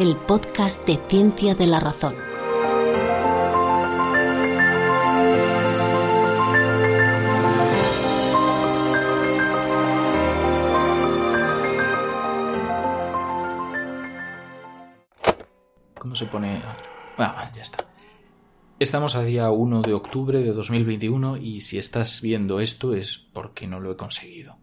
El podcast de ciencia de la razón. ¿Cómo se pone? Ah, ya está. Estamos a día 1 de octubre de 2021 y si estás viendo esto es porque no lo he conseguido.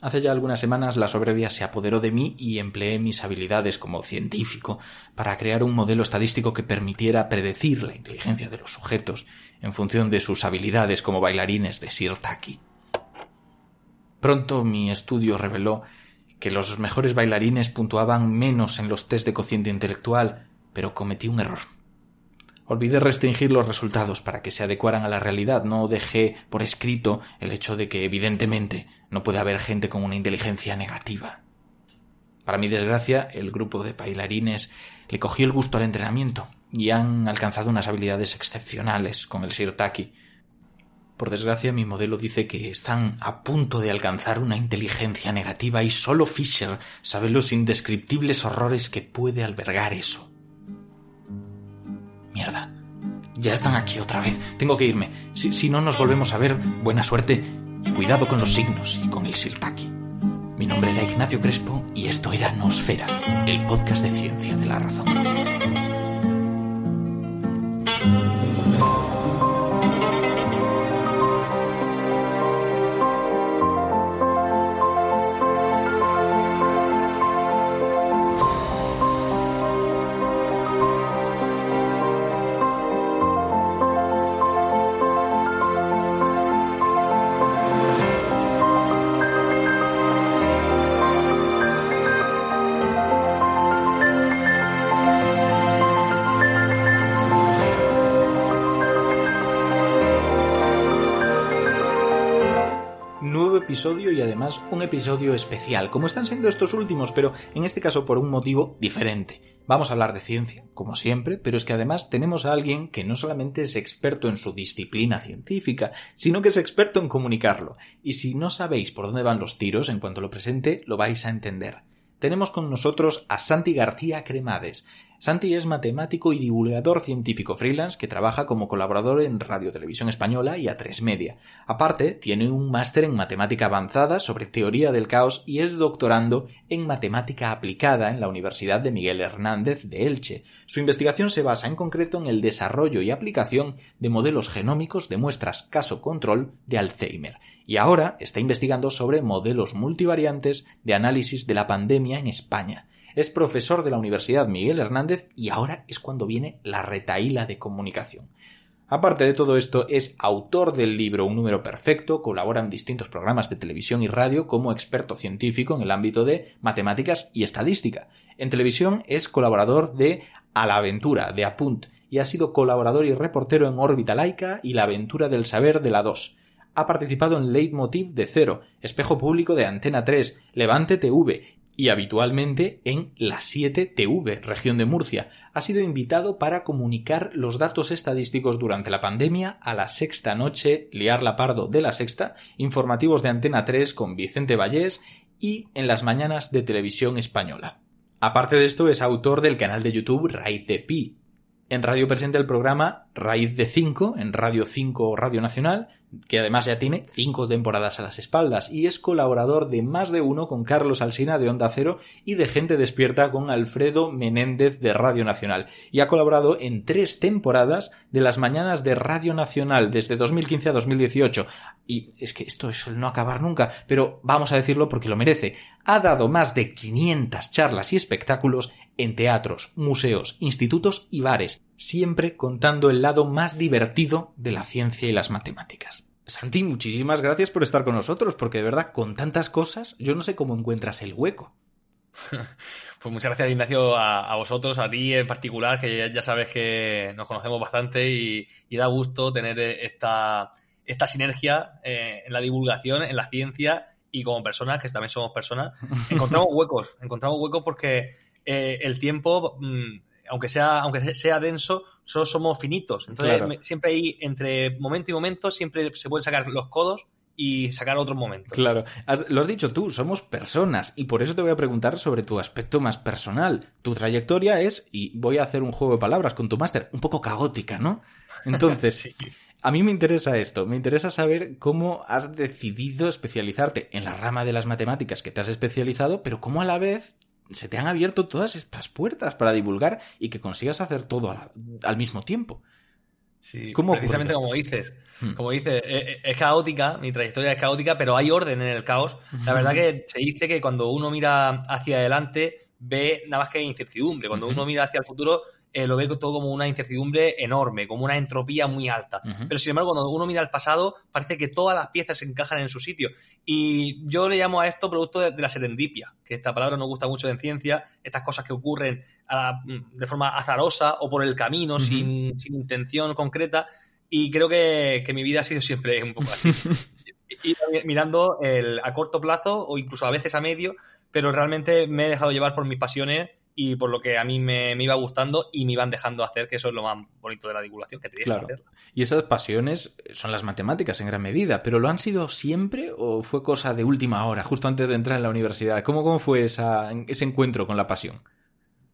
Hace ya algunas semanas la soberbia se apoderó de mí y empleé mis habilidades como científico para crear un modelo estadístico que permitiera predecir la inteligencia de los sujetos en función de sus habilidades como bailarines de Sirtaki. Pronto mi estudio reveló que los mejores bailarines puntuaban menos en los test de cociente intelectual, pero cometí un error. Olvidé restringir los resultados para que se adecuaran a la realidad. No dejé por escrito el hecho de que, evidentemente, no puede haber gente con una inteligencia negativa. Para mi desgracia, el grupo de bailarines le cogió el gusto al entrenamiento y han alcanzado unas habilidades excepcionales con el Sirtaki. Por desgracia, mi modelo dice que están a punto de alcanzar una inteligencia negativa y solo Fisher sabe los indescriptibles horrores que puede albergar eso. Mierda. Ya están aquí otra vez. Tengo que irme. Si, si no nos volvemos a ver, buena suerte y cuidado con los signos y con el siltaki. Mi nombre era Ignacio Crespo y esto era Nosfera, el podcast de ciencia de la razón. Episodio y además un episodio especial, como están siendo estos últimos, pero en este caso por un motivo diferente. Vamos a hablar de ciencia, como siempre, pero es que además tenemos a alguien que no solamente es experto en su disciplina científica, sino que es experto en comunicarlo. Y si no sabéis por dónde van los tiros, en cuanto lo presente, lo vais a entender. Tenemos con nosotros a Santi García Cremades. Santi es matemático y divulgador científico freelance que trabaja como colaborador en Radio Televisión Española y A3 Media. Aparte, tiene un máster en matemática avanzada sobre teoría del caos y es doctorando en matemática aplicada en la Universidad de Miguel Hernández de Elche. Su investigación se basa en concreto en el desarrollo y aplicación de modelos genómicos de muestras caso-control de Alzheimer. Y ahora está investigando sobre modelos multivariantes de análisis de la pandemia en España es profesor de la Universidad Miguel Hernández y ahora es cuando viene la retaíla de comunicación. Aparte de todo esto, es autor del libro Un número perfecto, colabora en distintos programas de televisión y radio como experto científico en el ámbito de matemáticas y estadística. En televisión es colaborador de A la aventura, de Apunt, y ha sido colaborador y reportero en Órbita Laica y La aventura del saber de la 2 ha participado en Leitmotiv de Cero, Espejo Público de Antena 3, Levante TV y habitualmente en la 7TV, región de Murcia. Ha sido invitado para comunicar los datos estadísticos durante la pandemia a la sexta noche, Liar la Pardo de la Sexta, informativos de Antena 3 con Vicente Vallés y en las mañanas de televisión española. Aparte de esto, es autor del canal de YouTube Raíz de Pi. En radio presenta el programa Raíz de 5, en Radio 5 Radio Nacional, que además ya tiene cinco temporadas a las espaldas y es colaborador de más de uno con Carlos Alsina de Onda Cero y de Gente Despierta con Alfredo Menéndez de Radio Nacional. Y ha colaborado en tres temporadas de las mañanas de Radio Nacional desde 2015 a 2018. Y es que esto es el no acabar nunca, pero vamos a decirlo porque lo merece. Ha dado más de 500 charlas y espectáculos en teatros, museos, institutos y bares, siempre contando el lado más divertido de la ciencia y las matemáticas. Santi, muchísimas gracias por estar con nosotros, porque de verdad, con tantas cosas, yo no sé cómo encuentras el hueco. Pues muchas gracias, Ignacio, a, vosotros, a ti en particular, que ya, sabes que nos conocemos bastante y, da gusto tener esta, esta sinergia eh, en la divulgación, en la ciencia y como personas, que también somos personas, encontramos huecos, encontramos huecos porque eh, el tiempo, mm, aunque sea, aunque sea denso, solo somos finitos. Entonces, siempre hay, entre momento y momento, siempre se pueden sacar los codos y sacar otros momentos. Claro, lo has dicho tú, somos personas y por eso te voy a preguntar sobre tu aspecto más personal. Tu trayectoria es, y voy a hacer un juego de palabras con tu máster, un poco caótica, ¿no? Entonces, a mí me interesa esto, me interesa saber cómo has decidido especializarte en la rama de las matemáticas que te has especializado, pero cómo a la vez se te han abierto todas estas puertas para divulgar y que consigas hacer todo al, mismo tiempo. Sí, precisamente como dices. Hmm. Como dices, e, e, es, caótica, mi trayectoria es caótica, pero hay orden en el caos. La verdad que se dice que cuando uno mira hacia adelante ve nada más que incertidumbre. Cuando uno mira hacia el futuro eh, lo veo todo como una incertidumbre enorme, como una entropía muy alta. Pero sin embargo, cuando uno mira al pasado, parece que todas las piezas se encajan en su sitio. Y yo le llamo a esto producto de, la serendipia, que esta palabra nos gusta mucho en ciencia, estas cosas que ocurren mm, de forma azarosa o por el camino, sin, intención concreta. Y creo que, mi vida ha sido siempre un poco así. y, mirando el, a corto plazo o incluso a veces a medio, pero realmente me he dejado llevar por mis pasiones y por lo que a mí me, iba gustando y me iban dejando hacer, que eso es lo más bonito de la divulgación, que te dejan hacerla. Y esas pasiones son las matemáticas en gran medida, pero ¿lo han sido siempre o fue cosa de última hora, justo antes de entrar en la universidad? ¿Cómo, cómo fue esa, ese encuentro con la pasión?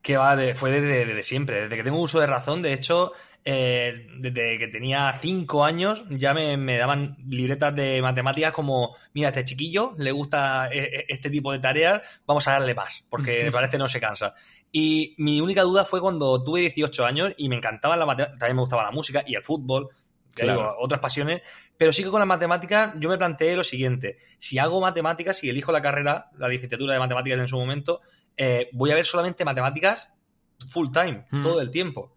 Que va, fue desde, siempre, desde que tengo uso de razón. De hecho, eh, desde que tenía cinco años ya me, daban libretas de matemáticas como, mira, este chiquillo le gusta e, e, este tipo de tareas, vamos a darle más, porque me parece no se cansa. Y mi única duda fue cuando tuve 18 años y me encantaba la matemática, también me gustaba la música y el fútbol, otras pasiones, pero sí que con las matemáticas yo me planteé lo siguiente, si hago matemáticas, y elijo la carrera, la licenciatura de matemáticas en su momento, eh, voy a ver solamente matemáticas full time, todo el tiempo.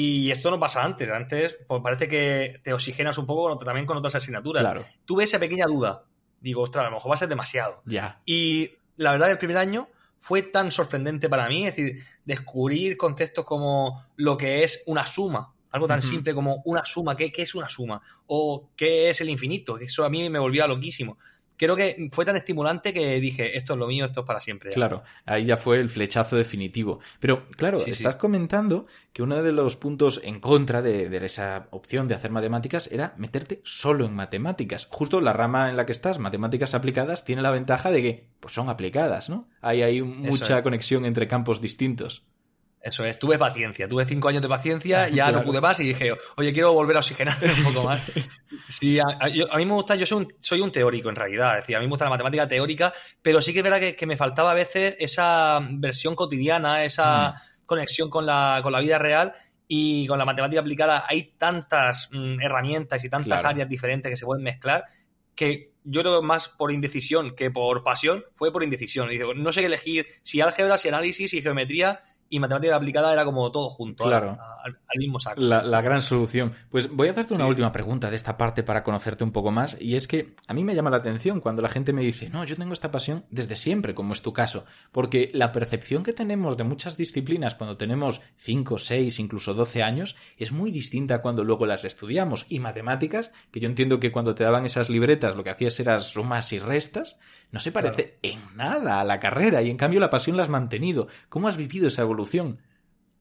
Y esto no pasa antes. Antes pues parece que te oxigenas un poco también con otras asignaturas. Claro. Tuve esa pequeña duda. Digo, ostras, a lo mejor va a ser demasiado. Ya. Y la verdad, el primer año fue tan sorprendente para mí. Es decir, descubrir conceptos como lo que es una suma. Algo tan simple como una suma. ¿Qué, ¿Qué, es una suma? O qué es el infinito. Eso a mí me volvía loquísimo creo que fue tan estimulante que dije, esto es lo mío, esto es para siempre. Claro, ahí ya fue el flechazo definitivo. Pero claro, estás comentando que uno de los puntos en contra de, esa opción de hacer matemáticas era meterte solo en matemáticas. Justo la rama en la que estás, matemáticas aplicadas, tiene la ventaja de que pues son aplicadas, ¿no? Ahí hay mucha conexión entre campos distintos. Eso es, tuve paciencia, tuve cinco años de paciencia, ya no pude más y dije, oye, quiero volver a oxigenar un poco más. Sí, a, mí me gusta, yo soy un, soy un, teórico en realidad, es decir, a mí me gusta la matemática teórica, pero sí que es verdad que, me faltaba a veces esa versión cotidiana, esa mm. conexión con la, con la vida real y con la matemática aplicada hay tantas mm, herramientas y tantas áreas diferentes que se pueden mezclar que yo creo más por indecisión que por pasión, fue por indecisión. no sé qué elegir, si álgebra, si análisis, si geometría, y matemática aplicada era como todo junto claro. al, mismo saco. La, gran solución. Pues voy a hacerte una última pregunta de esta parte para conocerte un poco más y es que a mí me llama la atención cuando la gente me dice, no, yo tengo esta pasión desde siempre, como es tu caso, porque la percepción que tenemos de muchas disciplinas cuando tenemos 5, 6, incluso 12 años es muy distinta cuando luego las estudiamos y matemáticas, que yo entiendo que cuando te daban esas libretas lo que hacías era sumas y restas, no se parece en nada a la carrera y en cambio la pasión la has mantenido. ¿Cómo has vivido esa evolución?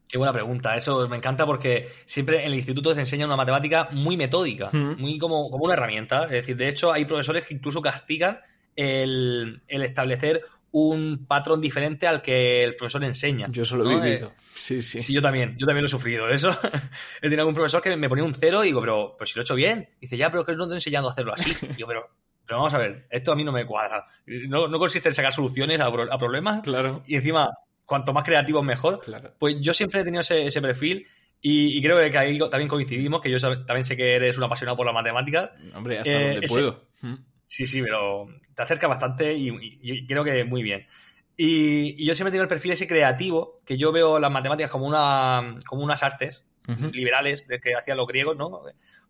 Qué buena pregunta. Eso me encanta porque siempre en el instituto se enseña una matemática muy metódica, muy como, como una herramienta. Es decir, de hecho, hay profesores que incluso castigan el, establecer un patrón diferente al que el profesor enseña. Yo solo he vivido. Sí, sí. Sí, yo también. Yo también lo he sufrido eso. he tenido algún profesor que me ponía un cero y digo, pero, pero si lo he hecho bien. dice, ya, pero que no te he enseñado a hacerlo así. Y yo, pero, pero vamos a ver, esto a mí no me cuadra. No, no consiste en sacar soluciones a, problemas. Claro. Y encima, cuanto más creativo mejor. Claro. Pues yo siempre he tenido ese, perfil. Y, creo que ahí también coincidimos, que yo también sé que eres un apasionado por las matemáticas. Hombre, hasta donde eh, puedo. Mm. Sí, sí, pero te acerca bastante y, creo que muy bien. Y, yo siempre tengo el perfil ese creativo, que yo veo las matemáticas como, una, como unas artes liberales de que hacían los griegos, ¿no?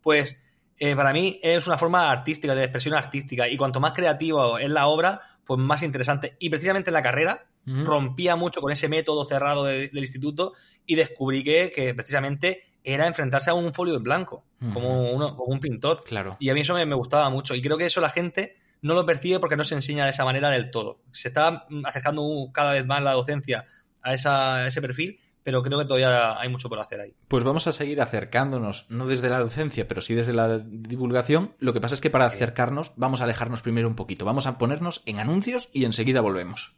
Pues eh, para mí es una forma artística, de expresión artística, y cuanto más creativo es la obra, pues más interesante. Y precisamente en la carrera rompía mucho con ese método cerrado del instituto y descubrí que, que precisamente era enfrentarse a un folio en blanco, como, uno, como un pintor. Claro. Y a mí eso me, gustaba mucho. Y creo que eso la gente no lo percibe porque no se enseña de esa manera del todo. Se está acercando cada vez más la docencia a, esa, ese perfil, pero creo que todavía hay mucho por hacer ahí. Pues vamos a seguir acercándonos, no desde la docencia, pero sí desde la divulgación. Lo que pasa es que para acercarnos vamos a alejarnos primero un poquito. Vamos a ponernos en anuncios y enseguida volvemos.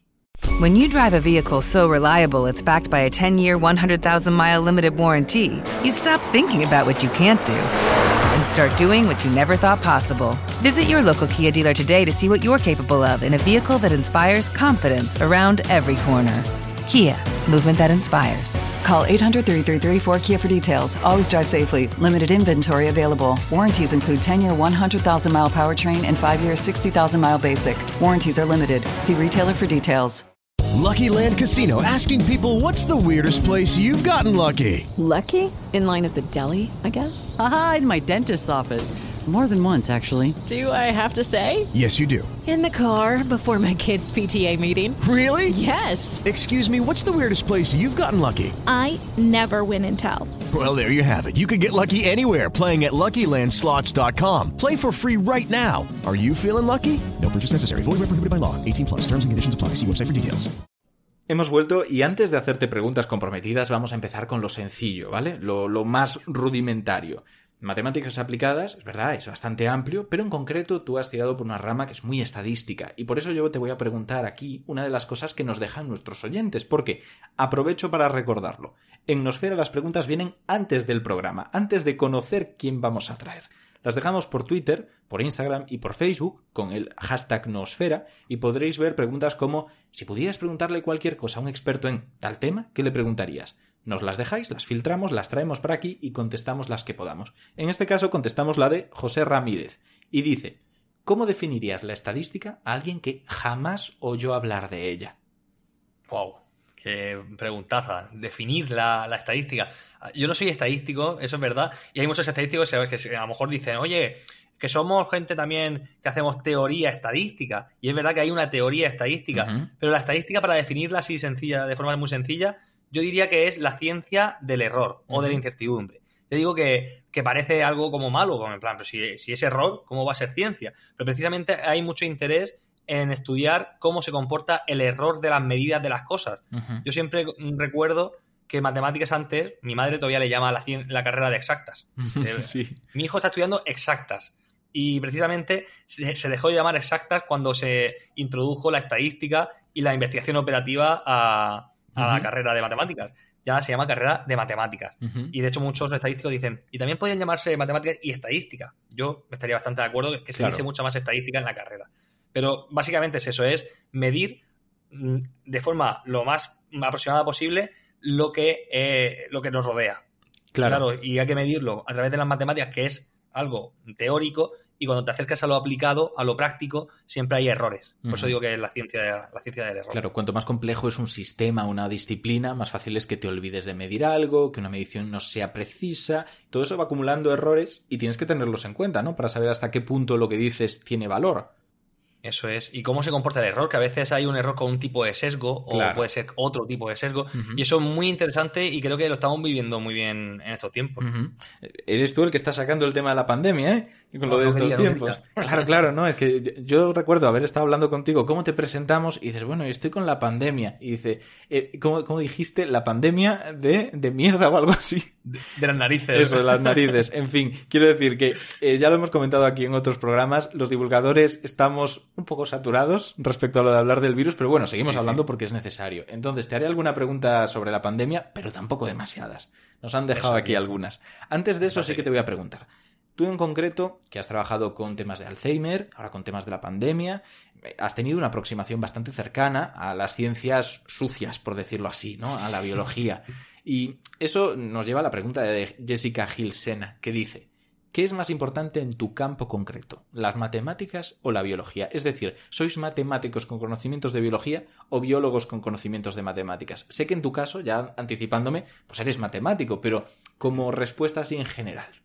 When you drive a vehicle so reliable it's backed by a 10-year, 100,000-mile limited warranty, you stop thinking about what you can't do and start doing what you never thought possible. Visit your local Kia dealer today to see what you're capable of in a vehicle that inspires confidence around every corner. Kia, movement that inspires. Call 800 333 4KIA for details. Always drive safely. Limited inventory available. Warranties include 10 year 100,000 mile powertrain and 5 year 60,000 mile basic. Warranties are limited. See retailer for details. Lucky Land Casino asking people what's the weirdest place you've gotten lucky? Lucky? In line at the deli, I guess? Aha, in my dentist's office. More than once, actually. Do I have to say? Yes, you do. In the car before my kids' PTA meeting. Really? Yes. Excuse me, what's the weirdest place you've gotten lucky? I never win and tell. Well, there you have it. You can get lucky anywhere playing at LuckyLandSlots.com. Play for free right now. Are you feeling lucky? No purchase necessary. Void where prohibited by law. 18 plus. Terms and conditions apply. See website for details. Hemos vuelto y antes de hacerte preguntas comprometidas vamos a empezar con lo sencillo, ¿vale? Lo, lo más rudimentario. Matemáticas aplicadas, es verdad, es bastante amplio, pero en concreto tú has tirado por una rama que es muy estadística, y por eso yo te voy a preguntar aquí una de las cosas que nos dejan nuestros oyentes, porque aprovecho para recordarlo. En Nosfera las preguntas vienen antes del programa, antes de conocer quién vamos a traer. Las dejamos por Twitter, por Instagram y por Facebook con el hashtag Nosfera y podréis ver preguntas como si pudieras preguntarle cualquier cosa a un experto en tal tema, ¿qué le preguntarías? Nos las dejáis, las filtramos, las traemos para aquí y contestamos las que podamos. En este caso contestamos la de José Ramírez y dice, ¿cómo definirías la estadística a alguien que jamás oyó hablar de ella? Wow, qué preguntaza. Definir la, estadística. Yo no soy estadístico, eso es verdad, y hay muchos estadísticos que a lo mejor dicen, oye, que somos gente también que hacemos teoría estadística, y es verdad que hay una teoría estadística, pero la estadística para definirla así sencilla, de forma muy sencilla, yo diría que es la ciencia del error o de la incertidumbre. Te digo que, parece algo como malo, como en plan, pero si, es error, ¿cómo va a ser ciencia? Pero precisamente hay mucho interés en estudiar cómo se comporta el error de las medidas de las cosas. Yo siempre recuerdo que matemáticas antes, mi madre todavía le llama la, la carrera de exactas. sí. Mi hijo está estudiando exactas. Y precisamente se dejó de llamar exactas cuando se introdujo la estadística y la investigación operativa a, a la carrera de matemáticas. Ya se llama carrera de matemáticas. Y de hecho muchos estadísticos dicen, y también podrían llamarse matemáticas y estadística. Yo estaría bastante de acuerdo que se dice mucha más estadística en la carrera. Pero básicamente es eso, es medir mm, de forma lo más aproximada posible lo que, eh, lo que nos rodea. Claro. Y hay que medirlo a través de las matemáticas, que es algo teórico, y cuando te acercas a lo aplicado, a lo práctico, siempre hay errores. Por eso digo que es la ciencia, la ciencia del error. Claro, cuanto más complejo es un sistema, una disciplina, más fácil es que te olvides de medir algo, que una medición no sea precisa. Todo eso va acumulando errores y tienes que tenerlos en cuenta, ¿no? Para saber hasta qué punto lo que dices tiene valor. Eso es. Y cómo se comporta el error, que a veces hay un error con un tipo de sesgo o puede ser otro tipo de sesgo. Y eso es muy interesante y creo que lo estamos viviendo muy bien en estos tiempos. Eres tú el que está sacando el tema de la pandemia, ¿eh? Con lo de estos tiempos. Claro, claro, no, es que yo recuerdo haber estado hablando contigo, ¿cómo te presentamos? Y dices, bueno, estoy con la pandemia. Y dice, eh, ¿cómo, dijiste? La pandemia de, de, mierda o algo así. De, las narices. Eso, de las narices. En fin, quiero decir que eh, ya lo hemos comentado aquí en otros programas, los divulgadores estamos un poco saturados respecto a lo de hablar del virus, pero bueno, seguimos hablando porque es necesario. Entonces, te haré alguna pregunta sobre la pandemia, pero tampoco demasiadas. Nos han dejado aquí algunas. Antes de eso, sí que te voy a preguntar. Tú en concreto, que has trabajado con temas de Alzheimer, ahora con temas de la pandemia, has tenido una aproximación bastante cercana a las ciencias sucias, por decirlo así, ¿no? A la biología. Y eso nos lleva a la pregunta de Jessica Gil Sena, que dice, ¿qué es más importante en tu campo concreto? ¿Las matemáticas o la biología? Es decir, ¿sois matemáticos con conocimientos de biología o biólogos con conocimientos de matemáticas? Sé que en tu caso, ya anticipándome, pues eres matemático, pero como respuesta así en general.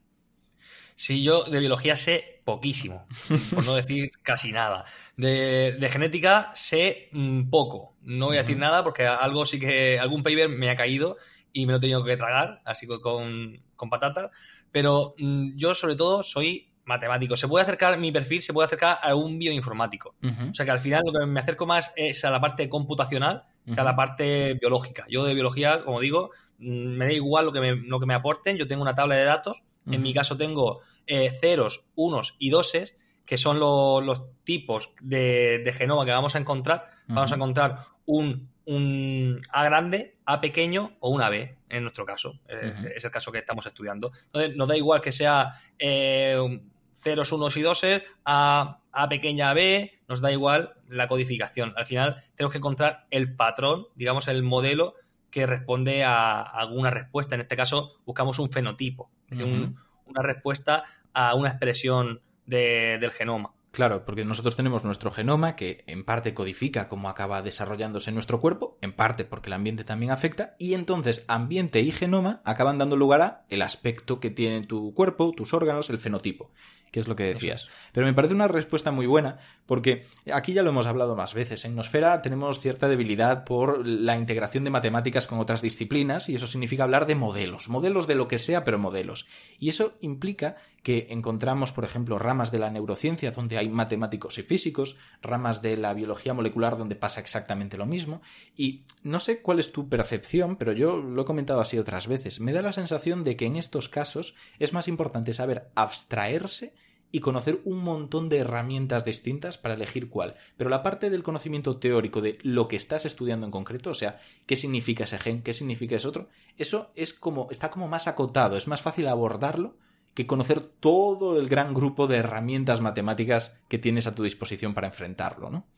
Sí, yo de biología sé poquísimo, por no decir casi nada. De, genética sé mm, poco. No voy a decir nada porque algo sí que, algún paper me ha caído y me lo he tenido que tragar, así con, con patatas. Pero mm, yo sobre todo soy matemático. Se puede acercar, mi perfil se puede acercar a un bioinformático. O sea que al final lo que me acerco más es a la parte computacional que a la parte biológica. Yo de biología, como digo, mm, me da igual lo que me, lo que me aporten. Yo tengo una tabla de datos en mi caso tengo eh, ceros, unos y doses, que son los tipos de, genoma que vamos a encontrar. Vamos a encontrar un, A grande, A pequeño o un AB, en nuestro caso. Es el caso que estamos estudiando. Entonces, nos da igual que sea eh, ceros, unos y doses, A, A pequeña, B, nos da igual la codificación. Al final, tenemos que encontrar el patrón, digamos, el modelo que responde a alguna respuesta. En este caso, buscamos un fenotipo, una respuesta a una expresión del genoma. Claro, porque nosotros tenemos nuestro genoma que en parte codifica cómo acaba desarrollándose nuestro cuerpo, en parte porque el ambiente también afecta, y entonces ambiente y genoma acaban dando lugar a el aspecto que tiene tu cuerpo, tus órganos, el fenotipo que es lo que decías. Pero me parece una respuesta muy buena, porque aquí ya lo hemos hablado más veces. En Nosfera tenemos cierta debilidad por la integración de matemáticas con otras disciplinas, y eso significa hablar de modelos, modelos de lo que sea, pero modelos. Y eso implica que encontramos, por ejemplo, ramas de la neurociencia donde hay matemáticos y físicos, ramas de la biología molecular donde pasa exactamente lo mismo, y no sé cuál es tu percepción, pero yo lo he comentado así otras veces, me da la sensación de que en estos casos es más importante saber abstraerse y conocer un montón de herramientas distintas para elegir cuál. Pero la parte del conocimiento teórico de lo que estás estudiando en concreto, o sea, qué significa ese gen, qué significa ese otro, eso es como está como más acotado, es más fácil abordarlo que conocer todo el gran grupo de herramientas matemáticas que tienes a tu disposición para enfrentarlo, ¿no?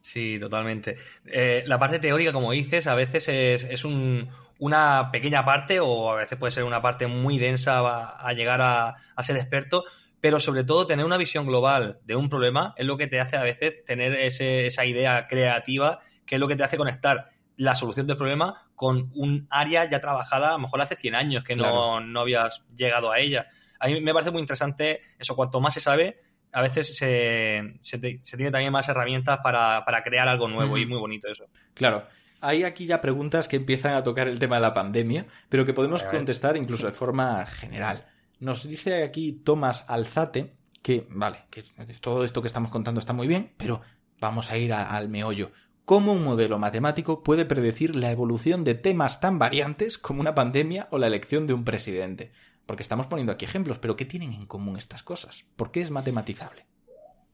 Sí, totalmente. Eh, la parte teórica, como dices, a veces es, una pequeña parte o a veces puede ser una parte muy densa a, llegar a, ser experto, pero sobre todo tener una visión global de un problema es lo que te hace a veces tener esa idea creativa, que es lo que te hace conectar la solución del problema con un área ya trabajada a lo mejor hace 100 años que no, no habías llegado a ella. A mí me parece muy interesante eso, cuanto más se sabe, a veces se, se, tiene también más herramientas para, crear algo nuevo y muy bonito eso. Claro. Hay aquí ya preguntas que empiezan a tocar el tema de la pandemia, pero que podemos contestar incluso de forma general. Nos dice aquí Tomás Alzate que, vale, que todo esto que estamos contando está muy bien, pero vamos a ir al meollo. ¿Cómo un modelo matemático puede predecir la evolución de temas tan variantes como una pandemia o la elección de un presidente? Porque estamos poniendo aquí ejemplos, pero ¿qué tienen en común estas cosas? ¿Por qué es matematizable?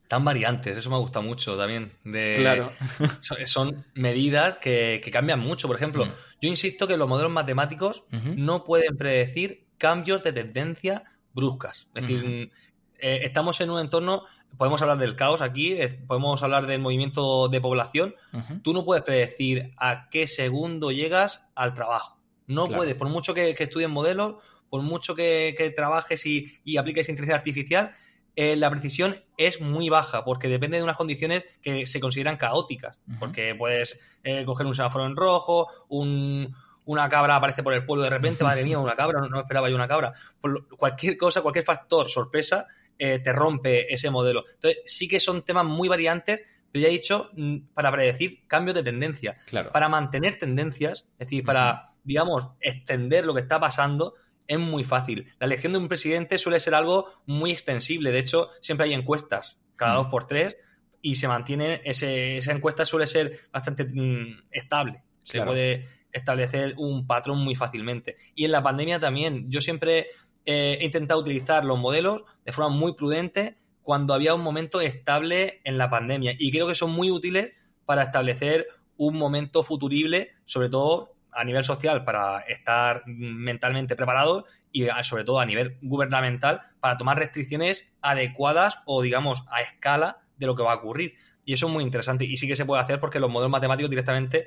Tan variantes, eso me gusta mucho también. De, claro. Son medidas que, cambian mucho. Por ejemplo, mm. yo insisto que los modelos matemáticos no pueden predecir cambios de tendencia bruscas. Es decir, eh, estamos en un entorno, podemos hablar del caos aquí, eh, podemos hablar del movimiento de población. Tú no puedes predecir a qué segundo llegas al trabajo. No puedes, por mucho que, estudien modelos, por mucho que, trabajes y, apliques inteligencia artificial, eh, la precisión es muy baja porque depende de unas condiciones que se consideran caóticas. Porque puedes coger un semáforo en rojo, un, una cabra aparece por el pueblo de repente, madre mía, una cabra, no, esperaba yo una cabra. Por cualquier cosa, cualquier factor, sorpresa, eh, te rompe ese modelo. Entonces, sí que son temas muy variantes, pero ya he dicho, mm, para predecir cambios de tendencia. Claro. Para mantener tendencias, es decir, para, digamos, extender lo que está pasando, es muy fácil. La elección de un presidente suele ser algo muy extensible. De hecho, siempre hay encuestas cada dos por tres y se mantiene, ese, esa encuesta suele ser bastante mm, estable. Se puede establecer un patrón muy fácilmente. Y en la pandemia también, yo siempre he intentado utilizar los modelos de forma muy prudente cuando había un momento estable en la pandemia. Y creo que son muy útiles para establecer un momento futurible, sobre todo a nivel social, para estar mentalmente preparados y sobre todo a nivel gubernamental, para tomar restricciones adecuadas o, digamos, a escala de lo que va a ocurrir. Y eso es muy interesante. Y sí que se puede hacer porque los modelos matemáticos directamente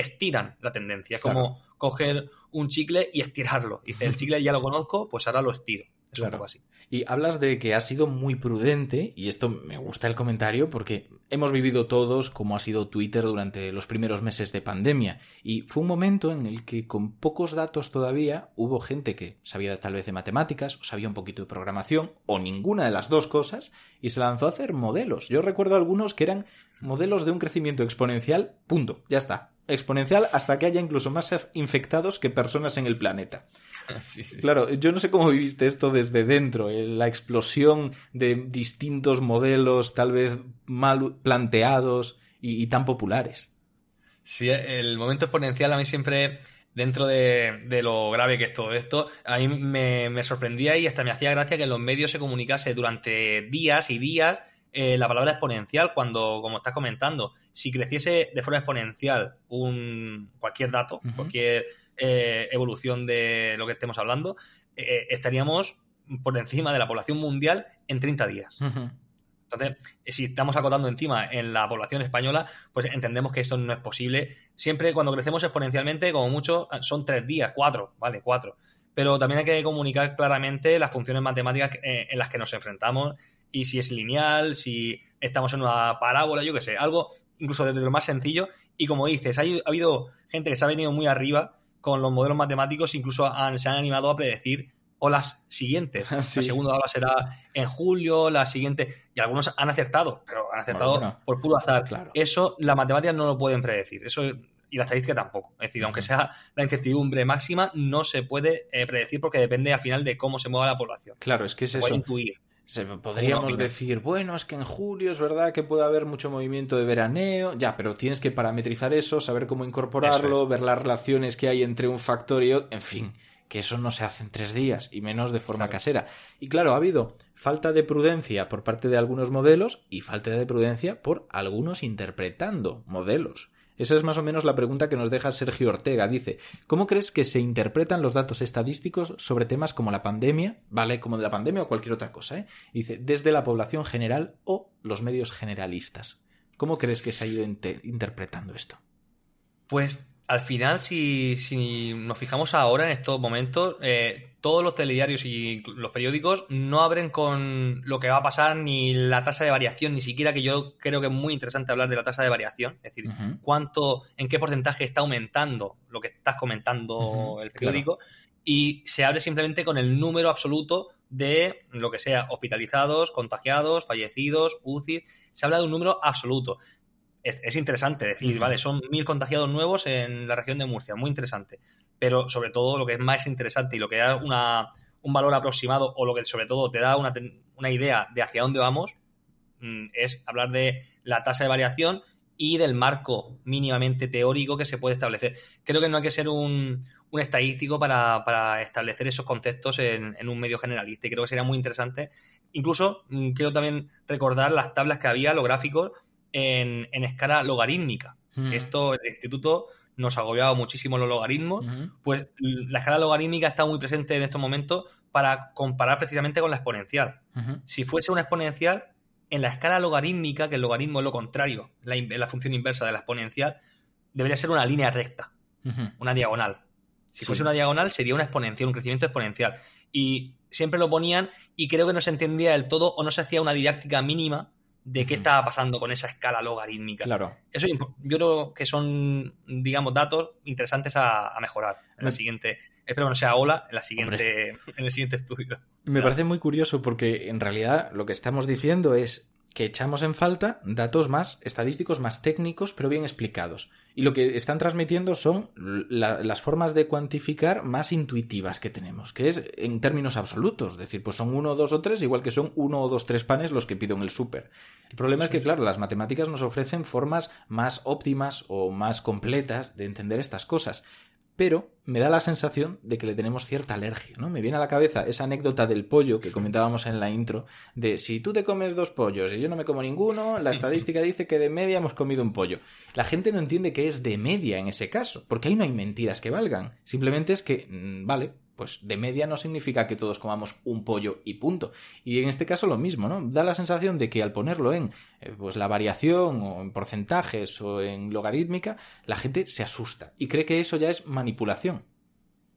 estiran la tendencia. Es como coger un chicle y estirarlo. Dice, el chicle ya lo conozco, pues ahora lo estiro. Es un poco así. Y hablas de que ha sido muy prudente, y esto me gusta el comentario porque hemos vivido todos como ha sido Twitter durante los primeros meses de pandemia, y fue un momento en el que con pocos datos todavía hubo gente que sabía tal vez de matemáticas, o sabía un poquito de programación, o ninguna de las dos cosas, y se lanzó a hacer modelos. Yo recuerdo algunos que eran modelos de un crecimiento exponencial, punto, ya está. Exponencial hasta que haya incluso más infectados que personas en el planeta. Claro, yo no sé cómo viviste esto desde dentro, eh, la explosión de distintos modelos tal vez mal planteados y, tan populares. Sí, el momento exponencial a mí siempre, dentro de, lo grave que es todo esto, a mí me, sorprendía y hasta me hacía gracia que en los medios se comunicase durante días y días eh, la palabra exponencial cuando, como estás comentando, si creciese de forma exponencial un cualquier dato, cualquier eh, evolución de lo que estemos hablando, eh, estaríamos por encima de la población mundial en 30 días. Entonces, si estamos acotando encima en la población española, pues entendemos que esto no es posible. Siempre cuando crecemos exponencialmente, como mucho, son tres días, cuatro, ¿vale? Cuatro. Pero también hay que comunicar claramente las funciones matemáticas en las que nos enfrentamos y si es lineal, si estamos en una parábola, yo qué sé, algo incluso desde lo más sencillo. Y como dices, ha habido gente que se ha venido muy arriba con los modelos matemáticos incluso se han animado a predecir olas siguientes. La segunda ola será en julio, la siguiente. Y algunos han acertado, pero han acertado por puro azar. Eso la matemática no lo pueden predecir. Eso y la estadística tampoco. Es decir, aunque sea la incertidumbre máxima, no se puede eh, predecir porque depende al final de cómo se mueva la población. Claro, es que es eso. Intuir. Podríamos decir, bueno, es que en julio es verdad que puede haber mucho movimiento de veraneo, ya, pero tienes que parametrizar eso, saber cómo incorporarlo, ver las relaciones que hay entre un factor y otro, en fin, que eso no se hace en tres días y menos de forma casera. Y claro, ha habido falta de prudencia por parte de algunos modelos y falta de prudencia por algunos interpretando modelos. Esa es más o menos la pregunta que nos deja Sergio Ortega. Dice, ¿cómo crees que se interpretan los datos estadísticos sobre temas como la pandemia, vale, como de la pandemia o cualquier otra cosa? ¿eh? Dice, desde la población general o los medios generalistas. ¿Cómo crees que se ha ido interpretando esto? Pues al final, si, si, nos fijamos ahora en estos momentos, eh, todos los telediarios y los periódicos no abren con lo que va a pasar ni la tasa de variación, ni siquiera que yo creo que es muy interesante hablar de la tasa de variación, es decir, cuánto, en qué porcentaje está aumentando lo que estás comentando el periódico, y se abre simplemente con el número absoluto de lo que sea, hospitalizados, contagiados, fallecidos, UCI, se habla de un número absoluto. Es, interesante decir, vale, son mil contagiados nuevos en la región de Murcia, muy interesante. Pero sobre todo lo que es más interesante y lo que da una, un valor aproximado o lo que sobre todo te da una, una idea de hacia dónde vamos mm, es hablar de la tasa de variación y del marco mínimamente teórico que se puede establecer. Creo que no hay que ser un, un estadístico para, establecer esos conceptos en, en, un medio generalista y creo que sería muy interesante. Incluso mm, quiero también recordar las tablas que había, los gráficos en, escala logarítmica. Hmm. Esto, el instituto nos agobiaba muchísimo los logaritmos, pues la escala logarítmica está muy presente en estos momentos para comparar precisamente con la exponencial. Si fuese una exponencial, en la escala logarítmica, que el logaritmo es lo contrario, la, la función inversa de la exponencial, debería ser una línea recta, una diagonal. Si fuese una diagonal, sería una exponencial, un crecimiento exponencial. Y siempre lo ponían y creo que no se entendía del todo o no se hacía una didáctica mínima de qué estaba pasando con esa escala logarítmica. Claro. Eso yo creo que son, digamos, datos interesantes a, mejorar en la siguiente. Espero que no sea ola en, la siguiente, en el siguiente estudio. Me parece muy curioso porque en realidad lo que estamos diciendo es que echamos en falta datos más estadísticos, más técnicos, pero bien explicados. Y lo que están transmitiendo son las formas de cuantificar más intuitivas que tenemos, que es en términos absolutos. Es decir, pues son uno, dos o tres, igual que son uno o dos, tres panes los que pido en el súper. El problema es que, claro, las matemáticas nos ofrecen formas más óptimas o más completas de entender estas cosas pero me da la sensación de que le tenemos cierta alergia, ¿no? Me viene a la cabeza esa anécdota del pollo que comentábamos en la intro, de si tú te comes dos pollos y yo no me como ninguno, la estadística dice que de media hemos comido un pollo. La gente no entiende que es de media en ese caso, porque ahí no hay mentiras que valgan. Simplemente es que, mm, vale, pues de media no significa que todos comamos un pollo y punto. Y en este caso lo mismo, ¿no? Da la sensación de que al ponerlo en eh, pues la variación o en porcentajes o en logarítmica, la gente se asusta y cree que eso ya es manipulación.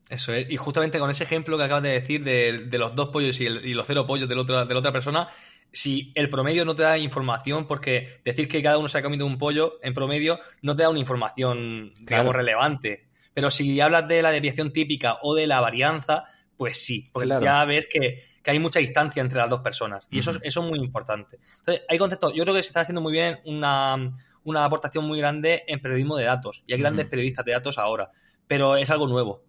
Eso es, y justamente con ese ejemplo que acabas de decir de, los dos pollos y, los cero pollos de la, otra, de la otra persona, si el promedio no te da información, porque decir que cada uno se ha comido un pollo en promedio no te da una información, digamos, relevante. Pero si hablas de la desviación típica o de la varianza, pues sí, porque ya ves que, hay mucha distancia entre las dos personas. Y eso, eso es muy importante. Entonces, hay conceptos, yo creo que se está haciendo muy bien una, aportación muy grande en periodismo de datos. Y hay grandes periodistas de datos ahora. Pero es algo nuevo.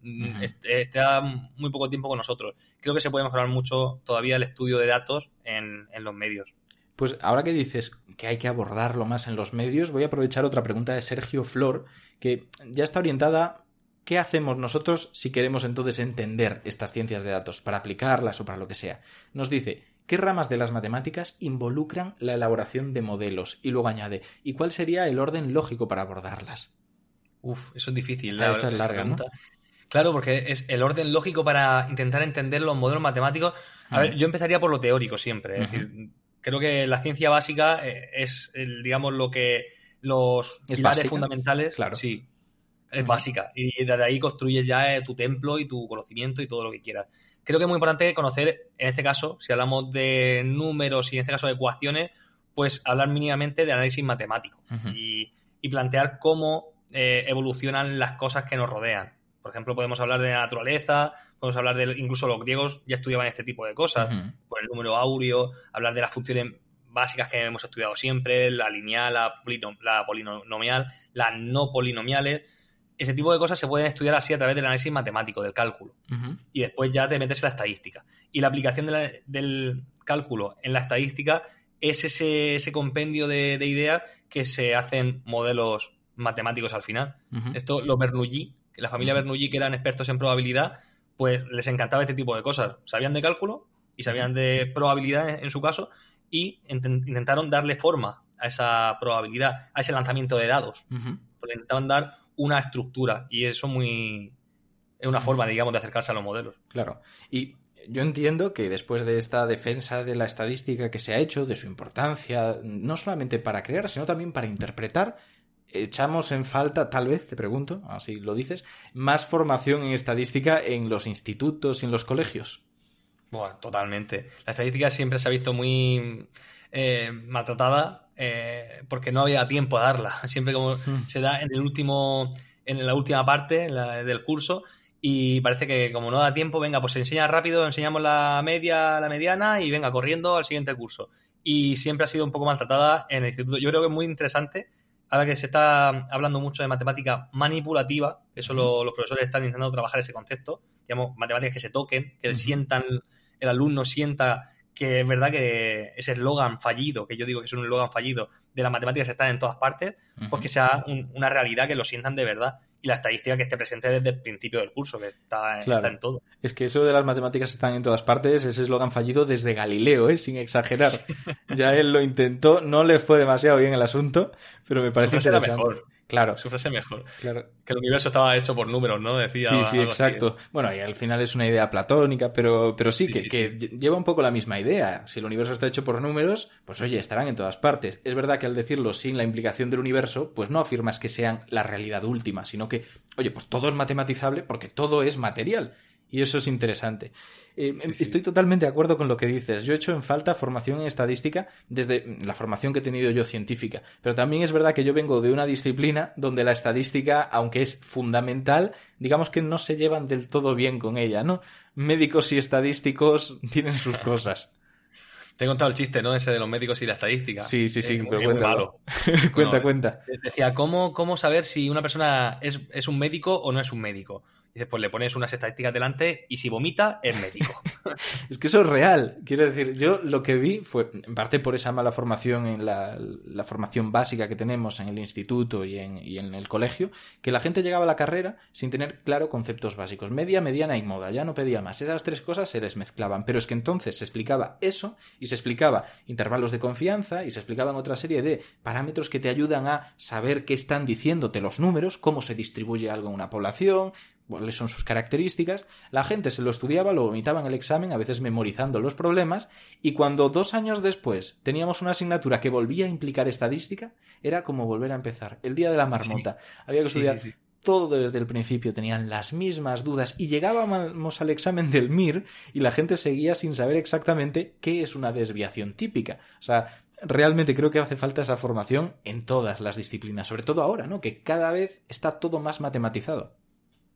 Está muy poco tiempo con nosotros. Creo que se puede mejorar mucho todavía el estudio de datos en, en los medios. Pues ahora que dices que hay que abordarlo más en los medios, voy a aprovechar otra pregunta de Sergio Flor, que ya está orientada ¿Qué hacemos nosotros si queremos entonces entender estas ciencias de datos para aplicarlas o para lo que sea? Nos dice, ¿qué ramas de las matemáticas involucran la elaboración de modelos? Y luego añade, ¿y cuál sería el orden lógico para abordarlas? Uf, eso es difícil. Esta, esta es larga, ¿no? Claro, porque es el orden lógico para intentar entender los modelos matemáticos. A ver, yo empezaría por lo teórico siempre. Es decir, creo que la ciencia básica eh, es, digamos, lo que los pilares fundamentales. Claro. Sí, es básica. Y desde ahí construyes ya eh, tu templo y tu conocimiento y todo lo que quieras. Creo que es muy importante conocer, en este caso, si hablamos de números y en este caso de ecuaciones, pues hablar mínimamente de análisis matemático y, plantear cómo eh, evolucionan las cosas que nos rodean. Por ejemplo, podemos hablar de la naturaleza, podemos hablar de, incluso los griegos ya estudiaban este tipo de cosas, por el número áureo, hablar de las funciones básicas que hemos estudiado siempre, la lineal, la, la polinomial, las no polinomiales ese tipo de cosas se pueden estudiar así a través del análisis matemático, del cálculo. Y después ya te metes en la estadística. Y la aplicación del cálculo en la estadística es ese, compendio de, ideas que se hacen modelos matemáticos al final. Esto, los Bernoulli, la familia Bernoulli, que eran expertos en probabilidad, pues les encantaba este tipo de cosas. Sabían de cálculo y sabían de probabilidad en, su caso y intentaron darle forma a esa probabilidad, a ese lanzamiento de dados. intentaban dar una estructura y eso muy es una forma, digamos, de acercarse a los modelos. Claro. Y yo entiendo que después de esta defensa de la estadística que se ha hecho, de su importancia, no solamente para crear, sino también para interpretar, echamos en falta, tal vez, te pregunto, así lo dices, más formación en estadística en los institutos y en los colegios. Bueno, totalmente. La estadística siempre se ha visto muy eh, maltratada eh, porque no había tiempo a darla. Siempre como hmm. se da en el último, en la última parte del curso y parece que como no da tiempo, venga, pues se enseña rápido, enseñamos la media, la mediana y venga corriendo al siguiente curso. Y siempre ha sido un poco maltratada en el instituto. Yo creo que es muy interesante, ahora que se está hablando mucho de matemática manipulativa, eso los profesores están intentando trabajar ese concepto, digamos, matemáticas que se toquen, que sientan, el alumno sienta que es verdad que ese eslogan fallido, que yo digo que es un eslogan fallido, de las matemáticas están en todas partes, pues que sea una realidad que lo sientan de verdad. Y la estadística que esté presente desde el principio del curso, que está, en todo. Es que eso de las matemáticas están en todas partes, ese eslogan fallido desde Galileo, ¿eh? sin exagerar. Ya él lo intentó, no le fue demasiado bien el asunto, pero me parece interesante. mejor. Claro. Su frase mejor. Claro. Que el universo estaba hecho por números, ¿no? Decía. Sí, sí, exacto. Bueno, y al final es una idea platónica, pero, pero sí, que, que lleva un poco la misma idea. Si el universo está hecho por números, pues oye, estarán en todas partes. Es verdad que al decirlo sin la implicación del universo, pues no afirmas que sean la realidad última, sino que, oye, pues todo es matematizable porque todo es material. Y eso es interesante. Eh, estoy totalmente de acuerdo con lo que dices. Yo he hecho en falta formación en estadística desde la formación que he tenido yo científica. Pero también es verdad que yo vengo de una disciplina donde la estadística, aunque es fundamental, digamos que no se llevan del todo bien con ella, ¿no? Médicos y estadísticos tienen sus cosas. Te he contado el chiste, ¿no? Ese de los médicos y la estadística. Sí, sí, sí, pero malo. cuenta, Bueno, cuenta. Decía, ¿cómo, ¿cómo saber si una persona es, es un médico o no es un médico? Dices, pues le pones unas estadísticas delante y si vomita, es médico. Es que eso es real. Quiero decir, yo lo que vi fue, en parte por esa mala formación en la, la formación básica que tenemos en el instituto y en, y en el colegio, que la gente llegaba a la carrera sin tener claro conceptos básicos. Media, mediana y moda. Ya no pedía más. Esas tres cosas se les mezclaban. Pero es que entonces se explicaba eso y se explicaba intervalos de confianza y se explicaban otra serie de parámetros que te ayudan a saber qué están diciéndote los números, cómo se distribuye algo en una población, cuáles son sus características, la gente se lo estudiaba, lo vomitaba en el examen, a veces memorizando los problemas, y cuando dos años después teníamos una asignatura que volvía a implicar estadística, era como volver a empezar. El día de la marmota. Había que estudiar sí, sí. todo desde el principio, tenían las mismas dudas, y llegábamos al examen del MIR y la gente seguía sin saber exactamente qué es una desviación típica. O sea, realmente creo que hace falta esa formación en todas las disciplinas, sobre todo ahora, ¿no? Que cada vez está todo más matematizado.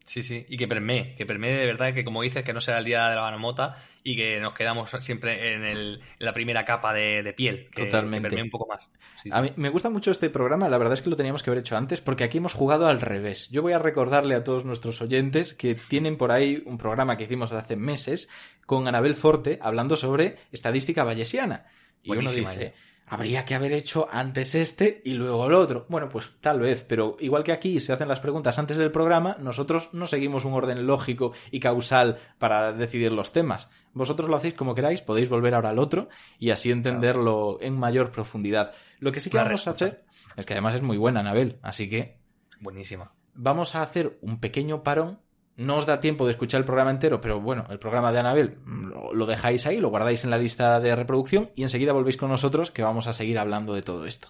Sí, sí, y que permee, que permee de verdad que como dices, que no sea el día de la marmota y que nos quedamos siempre en, el- en la primera capa de, de piel, que, Totalmente. que permee un poco más. Sí, A sí. mí me gusta mucho este programa, la verdad es que lo teníamos que haber hecho antes porque aquí hemos jugado al revés. Yo voy a recordarle a todos nuestros oyentes que tienen por ahí un programa que hicimos hace meses con Anabel Forte hablando sobre estadística bayesiana. Y uno dice. Habría que haber hecho antes este y luego el otro. Bueno, pues tal vez, pero igual que aquí se hacen las preguntas antes del programa, nosotros no seguimos un orden lógico y causal para decidir los temas. Vosotros lo hacéis como queráis, podéis volver ahora al otro y así entenderlo en mayor profundidad. Lo que sí que La vamos a hacer es que además es muy buena, Anabel, así que Buenísima. vamos a hacer un pequeño parón. No os da tiempo de escuchar el programa entero, pero bueno, el programa de Anabel mm, lo, lo dejáis ahí, lo guardáis en la lista de reproducción y enseguida volvéis con nosotros que vamos a seguir hablando de todo esto.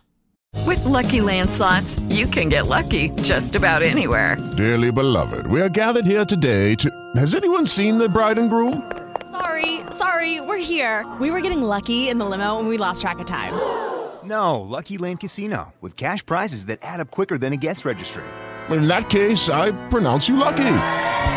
With Lucky Land slots, you can get lucky just about anywhere. Dearly beloved, we are gathered here today to. Has anyone seen the bride and groom? Sorry, sorry, we're here. We were getting lucky in the limo and we lost track of time. No, Lucky Land Casino, with cash prizes that add up quicker than a guest registry. In that case, I pronounce you lucky.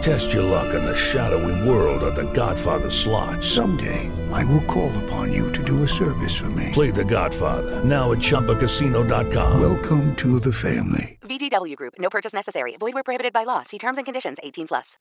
Test your luck in the shadowy world of The Godfather slot. Someday, I will call upon you to do a service for me. Play The Godfather now at ChumbaCasino.com. Welcome to the family. VGW Group. No purchase necessary. Void where prohibited by law. See terms and conditions. 18 plus.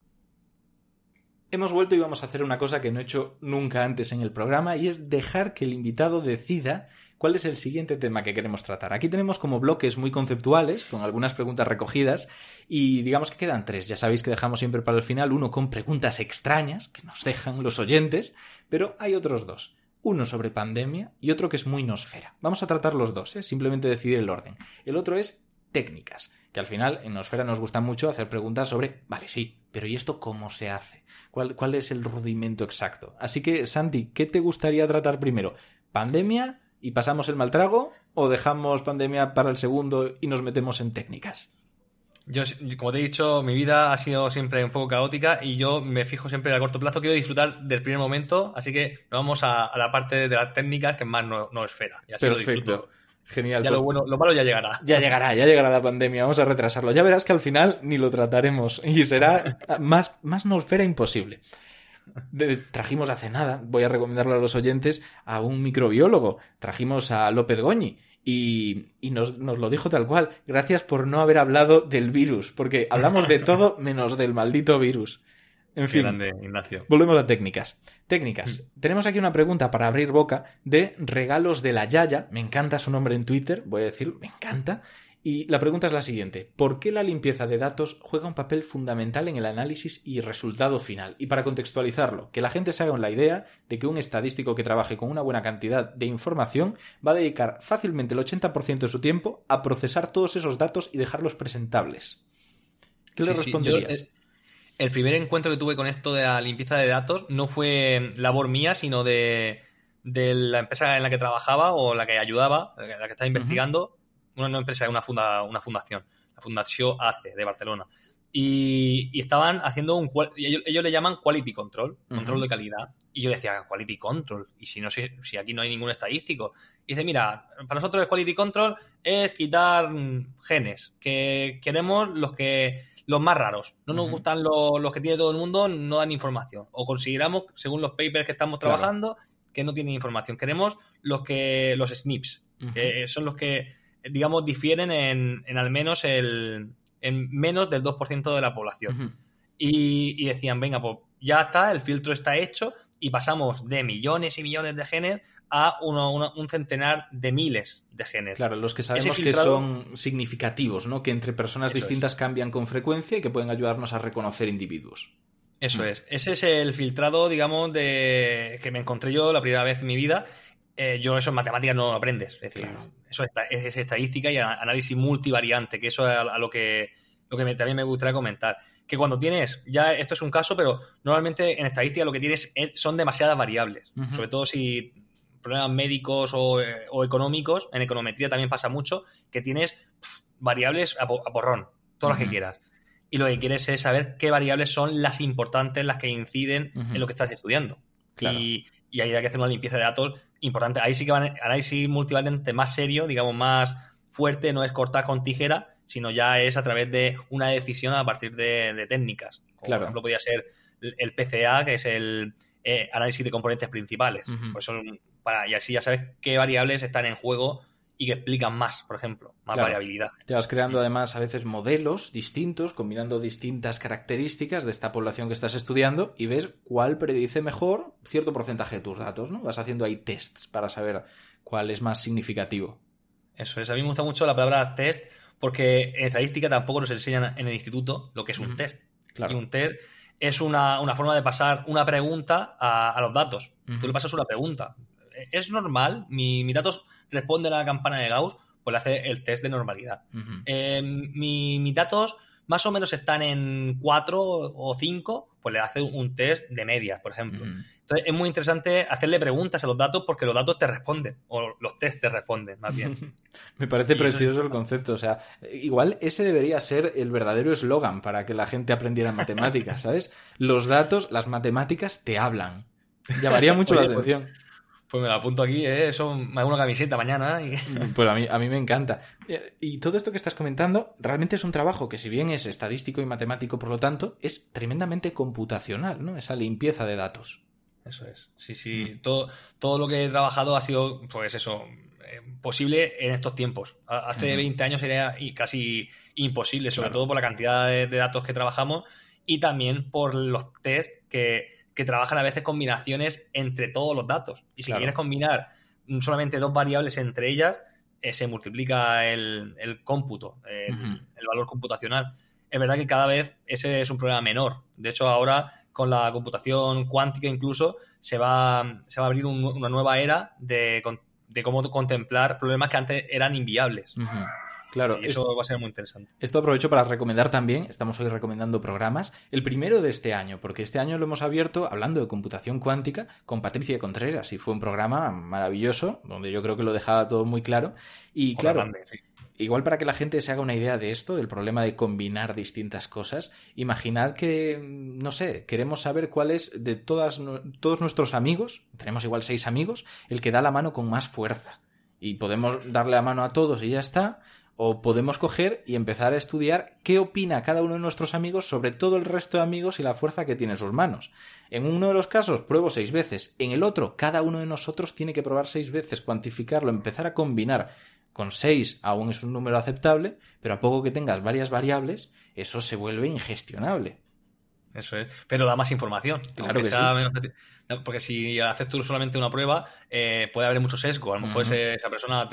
Hemos vuelto y vamos a hacer una cosa que no he hecho nunca antes en el programa y es dejar que el invitado decida cuál es el siguiente tema que queremos tratar. Aquí tenemos como bloques muy conceptuales, con algunas preguntas recogidas, y digamos que quedan tres. Ya sabéis que dejamos siempre para el final uno con preguntas extrañas que nos dejan los oyentes, pero hay otros dos. Uno sobre pandemia y otro que es muy nosfera. Vamos a tratar los dos, ¿eh? simplemente decidir el orden. El otro es técnicas, que al final en Nosfera nos gusta mucho hacer preguntas sobre, vale, sí, pero ¿y esto cómo se hace? ¿Cuál, cuál es el rudimento exacto? Así que, Santi, ¿qué te gustaría tratar primero? ¿Pandemia y pasamos el mal trago? ¿O dejamos pandemia para el segundo y nos metemos en técnicas? Yo, como te he dicho, mi vida ha sido siempre un poco caótica y yo me fijo siempre a corto plazo. Quiero disfrutar del primer momento, así que vamos a, a la parte de las técnicas que más no, no esfera. Y así lo Perfecto. disfruto. Genial. Ya pues- lo bueno, lo malo ya llegará. Ya llegará, ya llegará la pandemia, vamos a retrasarlo. Ya verás que al final ni lo trataremos y será más, más nosfera imposible. De- trajimos hace nada, voy a recomendarlo a los oyentes, a un microbiólogo. Trajimos a López Goñi y, y nos, nos lo dijo tal cual. Gracias por no haber hablado del virus, porque hablamos de todo menos del maldito virus. En Qué fin, grande, Ignacio. volvemos a técnicas. Técnicas. Tenemos aquí una pregunta para abrir boca de regalos de la Yaya. Me encanta su nombre en Twitter, voy a decir, me encanta. Y la pregunta es la siguiente: ¿Por qué la limpieza de datos juega un papel fundamental en el análisis y resultado final? Y para contextualizarlo, que la gente se haga la idea de que un estadístico que trabaje con una buena cantidad de información va a dedicar fácilmente el 80% de su tiempo a procesar todos esos datos y dejarlos presentables. ¿Qué le sí, responderías? yo, eh, el primer encuentro que tuve con esto de la limpieza de datos no fue labor mía, sino de, de la empresa en la que trabajaba o la que ayudaba, la que estaba investigando, una, empresa, una, funda, una fundación, la Fundación ACE de Barcelona. Y, estaban haciendo un. Ellos, ellos, le llaman quality control, control de calidad. Y yo decía, quality control. Y si no si, si aquí no hay ningún estadístico. Y dice, mira, para nosotros el quality control es quitar genes, que queremos los que los más raros. No nos gustan los, los, que tiene todo el mundo, no dan información. O consideramos, según los papers que estamos trabajando, que no tienen información. Queremos los que los SNPs, que son los que, digamos, difieren en, en al menos el, en menos del 2% de la población. y, decían, venga, pues ya está, el filtro está hecho y pasamos de millones y millones de genes a un centenar de miles de genes. Claro, los que sabemos que son significativos, ¿no? Que entre personas distintas cambian con frecuencia y que pueden ayudarnos a reconocer individuos. Eso es. Ese es el filtrado, digamos, de que me encontré yo la primera vez en mi vida. Eh, yo eso en matemáticas no lo aprendes. Es decir, eso es, estadística y análisis multivariante, que eso es a, lo que, lo que también me gustaría comentar. Que cuando tienes, ya esto es un caso, pero normalmente en estadística lo que tienes son demasiadas variables. Sobre todo si problemas médicos o, eh, económicos, en econometría también pasa mucho, que tienes variables a, porrón, todas las que quieras y lo que quieres es saber qué variables son las importantes, las que inciden en lo que estás estudiando. Y, ahí hay que hacer una limpieza de datos importante. Ahí sí que van análisis multivariante más serio, digamos, más fuerte, no es cortar con tijera, sino ya es a través de una decisión a partir de, técnicas. Como Por ejemplo, podría ser el PCA, que es el eh, análisis de componentes principales. pues son para, y así ya sabes qué variables están en juego y que explican más, por ejemplo, más variabilidad. Te vas creando además a veces modelos distintos, combinando distintas características de esta población que estás estudiando y ves cuál predice mejor cierto porcentaje de tus datos, ¿no? Vas haciendo ahí tests para saber cuál es más significativo. Eso es, a mí me gusta mucho la palabra test porque en estadística tampoco nos enseñan en el instituto lo que es un test. Claro. Y un test es una, forma de pasar una pregunta a, los datos. Tú le pasas una pregunta. ¿Es normal? Mi, mis datos responde a la campana de Gauss, pues le hace el test de normalidad. Eh, mis datos más o menos están en 4 o 5, pues le hace un test de media, por ejemplo. Entonces es muy interesante hacerle preguntas a los datos porque los datos te responden, o los test te responden, más bien. Me parece precioso el concepto. O sea, igual ese debería ser el verdadero eslogan para que la gente aprendiera matemáticas, ¿sabes? Los datos, las matemáticas te hablan. Llamaría mucho la pues, atención. Pues me lo apunto aquí, ¿eh? Hago una camiseta mañana. Y... Pues a mí, a mí me encanta. Y todo esto que estás comentando realmente es un trabajo que, si bien es estadístico y matemático, por lo tanto, es tremendamente computacional, ¿no? Esa limpieza de datos. Eso es. Sí, sí. Mm. Todo, todo lo que he trabajado ha sido, pues eso, eh, posible en estos tiempos. Hace 20 años era casi imposible, sobre todo por la cantidad de datos que trabajamos y también por los test que que trabajan a veces combinaciones entre todos los datos. Y si quieres combinar solamente dos variables entre ellas, eh, se multiplica el, cómputo, el, valor computacional. Es verdad que cada vez ese es un problema menor. De hecho, ahora con la computación cuántica incluso se va, se va a abrir una nueva era de, cómo contemplar problemas que antes eran inviables. Claro, y eso va a ser muy interesante. Esto aprovecho para recomendar también, estamos hoy recomendando programas, el primero de este año, porque este año lo hemos abierto hablando de computación cuántica con Patricia Contreras y fue un programa maravilloso, donde yo creo que lo dejaba todo muy claro. Y claro, igual para que la gente se haga una idea de esto, del problema de combinar distintas cosas, imaginad que, no sé, queremos saber cuál es de todas, todos nuestros amigos, tenemos igual seis amigos, el que da la mano con más fuerza. Y podemos darle la mano a todos y ya está, o podemos coger y empezar a estudiar qué opina cada uno de nuestros amigos sobre todo el resto de amigos y la fuerza que tiene en sus manos. En uno de los casos pruebo seis veces, en el otro cada uno de nosotros tiene que probar seis veces, cuantificarlo, empezar a combinar. Con seis aún es un número aceptable, pero a poco que tengas varias variables, eso se vuelve ingestionable. Eso es. Pero da más información. Claro que sí. Porque si haces tú solamente una prueba, eh, puede haber mucho sesgo. A lo mejor esa persona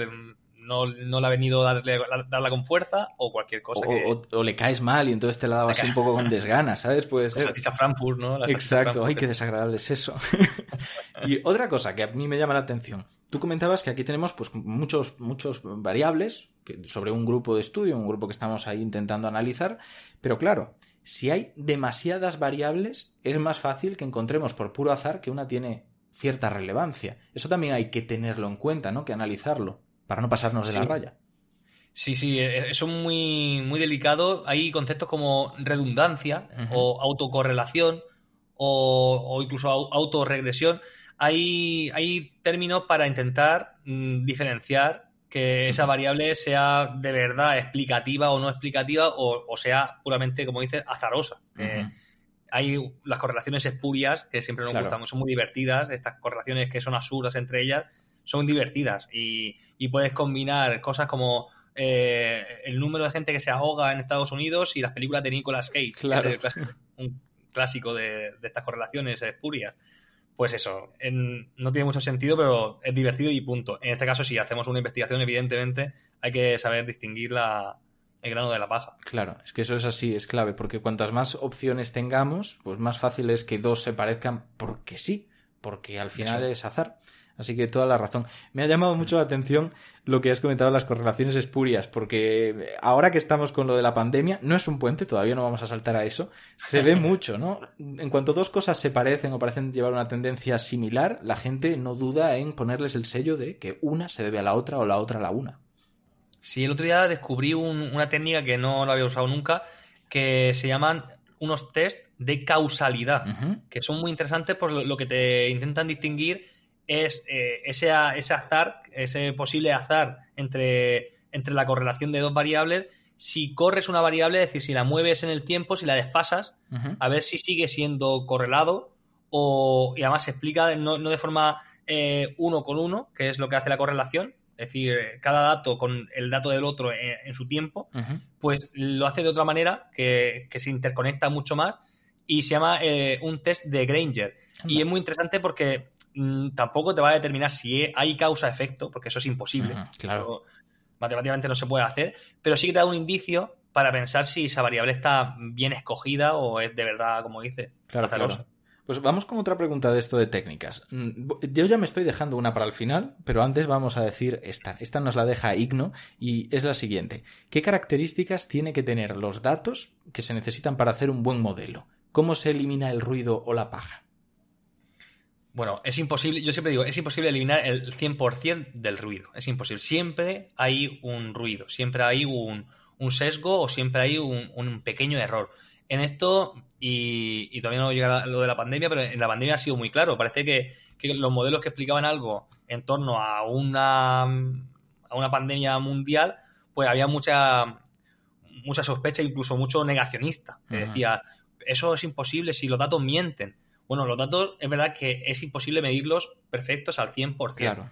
no, no le ha venido darle, darla con fuerza o cualquier cosa. O, le caes mal y entonces te la dabas un poco con desgana, ¿sabes? Puede ser. Frankfurt, ¿no? Exacto, ay, qué desagradable es eso. y otra cosa que a mí me llama la atención. Tú comentabas que aquí tenemos pues muchos, muchos variables sobre un grupo de estudio, un grupo que estamos ahí intentando analizar, pero claro, si hay demasiadas variables, es más fácil que encontremos por puro azar que una tiene cierta relevancia. Eso también hay que tenerlo en cuenta, ¿no? Que analizarlo, para no pasarnos de la raya. Sí, sí, eso es muy, muy delicado. Hay conceptos como redundancia o autocorrelación o, o incluso autorregresión. Hay, hay términos para intentar mm, diferenciar que esa variable sea de verdad explicativa o no explicativa o, sea puramente, como dices, azarosa. hay las correlaciones espurias que siempre nos gustan, son muy divertidas, estas correlaciones que son absurdas entre ellas son divertidas y, y puedes combinar cosas como eh, el número de gente que se ahoga en Estados Unidos y las películas de Nicolas Cage, un clásico de, estas correlaciones espurias. Pues eso, no tiene mucho sentido, pero es divertido y punto. En este caso, si hacemos una investigación, evidentemente hay que saber distinguir el grano de la paja. Claro, es que eso es así, es clave, porque cuantas más opciones tengamos, pues más fácil es que dos se parezcan porque sí, porque al final es azar. Así que toda la razón. Me ha llamado mucho la atención lo que has comentado, las correlaciones espurias, porque ahora que estamos con lo de la pandemia, no es un puente, todavía no vamos a saltar a eso, se ve mucho, ¿no? En cuanto dos cosas se parecen o parecen llevar una tendencia similar, la gente no duda en ponerles el sello de que una se debe a la otra o la otra a la una. Sí, el otro día descubrí una técnica que no lo había usado nunca, que se llaman unos test de causalidad, que son muy interesantes por lo que te intentan distinguir es eh, ese, ese, azar, ese posible azar entre, entre la correlación de dos variables. Si corres una variable, es decir, si la mueves en el tiempo, si la desfasas, a ver si sigue siendo correlado o, y además se explica no, de forma eh, uno con uno, que es lo que hace la correlación, es decir, cada dato con el dato del otro en, su tiempo, pues lo hace de otra manera que, se interconecta mucho más y se llama eh, un test de Granger. Y es muy interesante porque tampoco te va a determinar si hay causa-efecto, porque eso es imposible. claro. matemáticamente no se puede hacer, pero sí que te da un indicio para pensar si esa variable está bien escogida o es de verdad, como dice, claro, claro. Pues vamos con otra pregunta de esto de técnicas. Mm, yo ya me estoy dejando una para el final, pero antes vamos a decir esta. Esta nos la deja Igno y es la siguiente. ¿Qué características tiene que tener los datos que se necesitan para hacer un buen modelo? ¿Cómo se elimina el ruido o la paja? Bueno, es imposible, yo siempre digo, es imposible eliminar el 100% del ruido. Es imposible. Siempre hay un ruido, siempre hay un, sesgo o siempre hay un, pequeño error. En esto, y, todavía no llega lo de la pandemia, pero en la pandemia ha sido muy claro. Parece que, los modelos que explicaban algo en torno a una, a una pandemia mundial, pues había mucha, mucha sospecha, incluso mucho negacionista, que decía, eso es imposible si los datos mienten. Bueno, los datos es verdad que es imposible medirlos perfectos al 100%. Claro.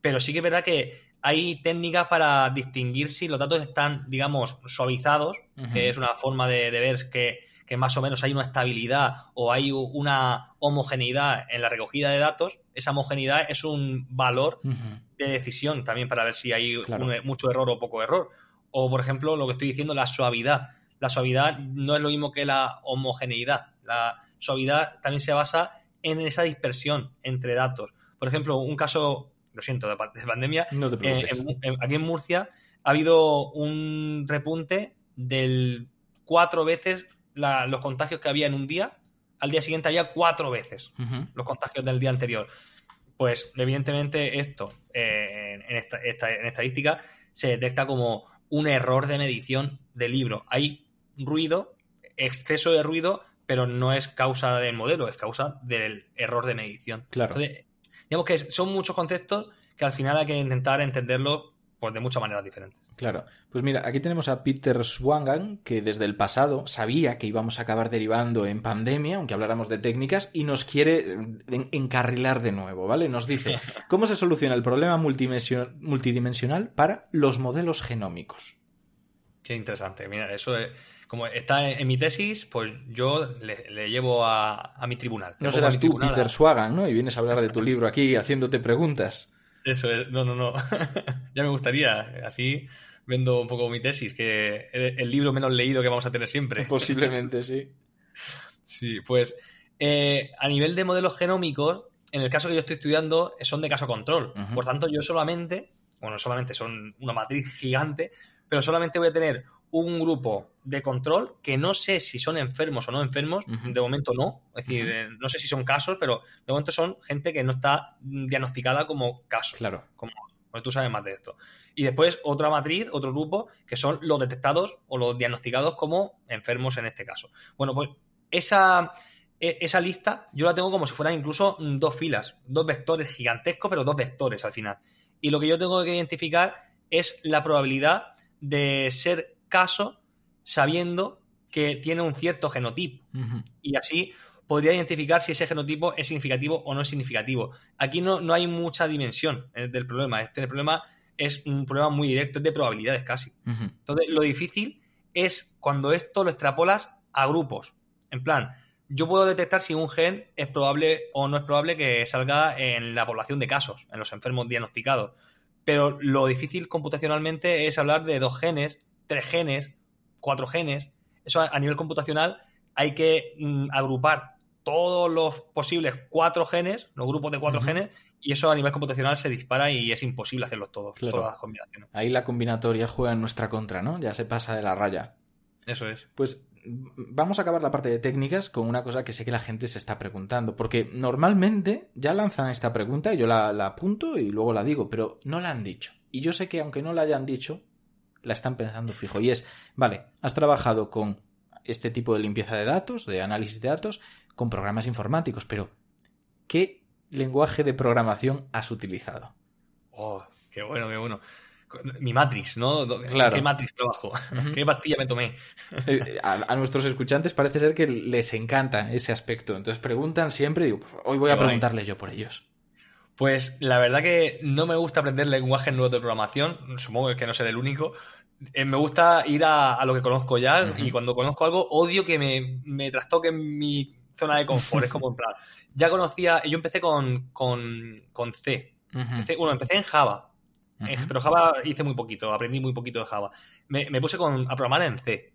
Pero sí que es verdad que hay técnicas para distinguir si los datos están, digamos, suavizados, que es una forma de, ver que, más o menos hay una estabilidad o hay una homogeneidad en la recogida de datos. Esa homogeneidad es un valor de decisión también para ver si hay mucho error o poco error. O, por ejemplo, lo que estoy diciendo, la suavidad. La suavidad no es lo mismo que la homogeneidad. La, suavidad también se basa en esa dispersión entre datos. Por ejemplo, un caso, lo siento, de, pandemia, eh, aquí en Murcia ha habido un repunte del cuatro veces los contagios que había en un día, al día siguiente había cuatro veces los contagios del día anterior. Pues evidentemente esto eh, en, esta, en estadística se detecta como un error de medición del libro. Hay ruido, exceso de ruido pero no es causa del modelo, es causa del error de medición. Claro. digamos que son muchos conceptos que al final hay que intentar entenderlo pues, de muchas maneras diferentes. Claro. Pues mira, aquí tenemos a Peter Swangan, que desde el pasado sabía que íbamos a acabar derivando en pandemia, aunque habláramos de técnicas, y nos quiere encarrilar de nuevo, ¿vale? Nos dice, ¿cómo se soluciona el problema multidimensional para los modelos genómicos? Qué interesante. Mira, eso es como está en, mi tesis, pues yo le, llevo a, mi tribunal. No serás tú, Peter Swagan, ¿no? Y vienes a hablar de tu libro aquí haciéndote preguntas. Eso es, no, no, no. ya me gustaría. Así vendo un poco mi tesis, que es el libro menos leído que vamos a tener siempre. Posiblemente, sí. sí, pues eh, a nivel de modelos genómicos, en el caso que yo estoy estudiando, son de caso control. Por tanto, yo solamente, bueno, solamente son una matriz gigante, pero solamente voy a tener un grupo de control que no sé si son enfermos o no enfermos, de momento no, es decir, eh, no sé si son casos, pero de momento son gente que no está diagnosticada como caso. Claro. Como, tú sabes más de esto. Y después otra matriz, otro grupo, que son los detectados o los diagnosticados como enfermos en este caso. Bueno, pues esa, e, esa lista yo la tengo como si fueran incluso dos filas, dos vectores gigantescos, pero dos vectores al final. Y lo que yo tengo que identificar es la probabilidad de ser caso sabiendo que tiene un cierto genotipo. Y así podría identificar si ese genotipo es significativo o no es significativo. Aquí no, no hay mucha dimensión eh, del problema. Este problema es un problema muy directo, es de probabilidades casi. Entonces, lo difícil es cuando esto lo extrapolas a grupos. En plan, yo puedo detectar si un gen es probable o no es probable que salga en la población de casos, en los enfermos diagnosticados. Pero lo difícil computacionalmente es hablar de dos genes tres genes, cuatro genes. Eso a, nivel computacional hay que mm, agrupar todos los posibles cuatro genes, los grupos de cuatro genes, y eso a nivel computacional se dispara y es imposible hacerlos todos, todas las combinaciones. Ahí la combinatoria juega en nuestra contra, ¿no? Ya se pasa de la raya. Eso es. Pues vamos a acabar la parte de técnicas con una cosa que sé que la gente se está preguntando, porque normalmente ya lanzan esta pregunta y yo la, la apunto y luego la digo, pero no la han dicho. Y yo sé que aunque no la hayan dicho, la están pensando fijo. Y es, vale, has trabajado con este tipo de limpieza de datos, de análisis de datos, con programas informáticos, pero ¿qué lenguaje de programación has utilizado? Oh, qué bueno, qué bueno. Mi Matrix, ¿no? Claro. ¿Qué Matrix trabajo? ¿Qué pastilla me tomé? Eh, a, nuestros escuchantes parece ser que les encanta ese aspecto. Entonces preguntan siempre, digo, hoy voy a preguntarles yo por ellos. Pues la verdad que no me gusta aprender lenguajes nuevos de programación, supongo que no seré el único. Eh, me gusta ir a, lo que conozco ya y cuando conozco algo odio que me, me trastoque mi zona de confort. es como en plan, ya conocía, yo empecé con, con, con C. bueno, empecé en Java, eh, pero Java hice muy poquito, aprendí muy poquito de Java. Me, me puse con, a programar en C.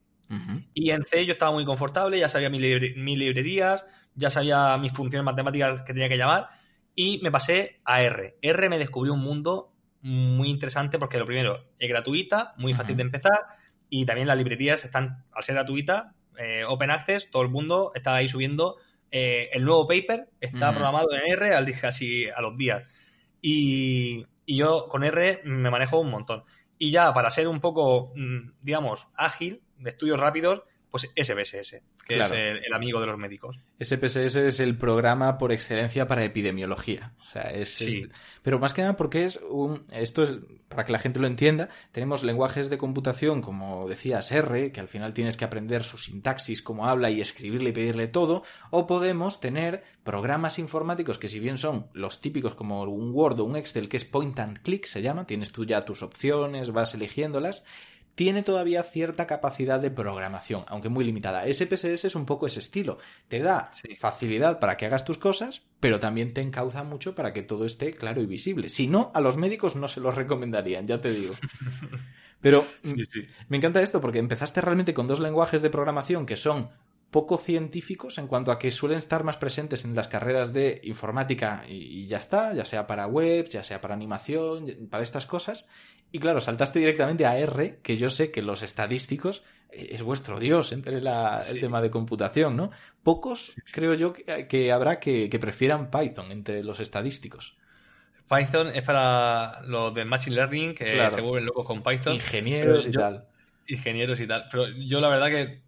Y en C yo estaba muy confortable, ya sabía mis, mis librerías, ya sabía mis funciones matemáticas que tenía que llamar y me pasé a R. R me descubrió un mundo muy interesante porque lo primero es gratuita, muy fácil de empezar y también las librerías están, al ser gratuita, eh, open access, todo el mundo está ahí subiendo eh, el nuevo paper, está programado en R al día, así a los días. Y, y, yo con R me manejo un montón. Y ya para ser un poco, mm, digamos, ágil, de estudios rápidos, pues SPSS, que es el, amigo de los médicos. SPSS es el programa por excelencia para epidemiología. O sea, es, sí. pero más que nada porque es un. Esto es, para que la gente lo entienda, tenemos lenguajes de computación, como decías, R, que al final tienes que aprender su sintaxis, cómo habla y escribirle y pedirle todo, o podemos tener programas informáticos que si bien son los típicos como un Word o un Excel, que es point and click, se llama, tienes tú ya tus opciones, vas eligiéndolas, tiene todavía cierta capacidad de programación, aunque muy limitada. SPSS es un poco ese estilo. Te da facilidad para que hagas tus cosas, pero también te encauza mucho para que todo esté claro y visible. Si no, a los médicos no se los recomendarían, ya te digo. Pero me encanta esto porque empezaste realmente con dos lenguajes de programación que son poco científicos en cuanto a que suelen estar más presentes en las carreras de informática y, ya está, ya sea para web, ya sea para animación, para estas cosas. Y claro, saltaste directamente a R, que yo sé que los estadísticos eh, es vuestro dios entre el tema de computación, ¿no? Pocos creo yo que, habrá que, prefieran Python entre los estadísticos. Python es para los de Machine Learning que se vuelven locos con Python. Ingenieros y tal. Ingenieros y tal. Pero yo la verdad que eh,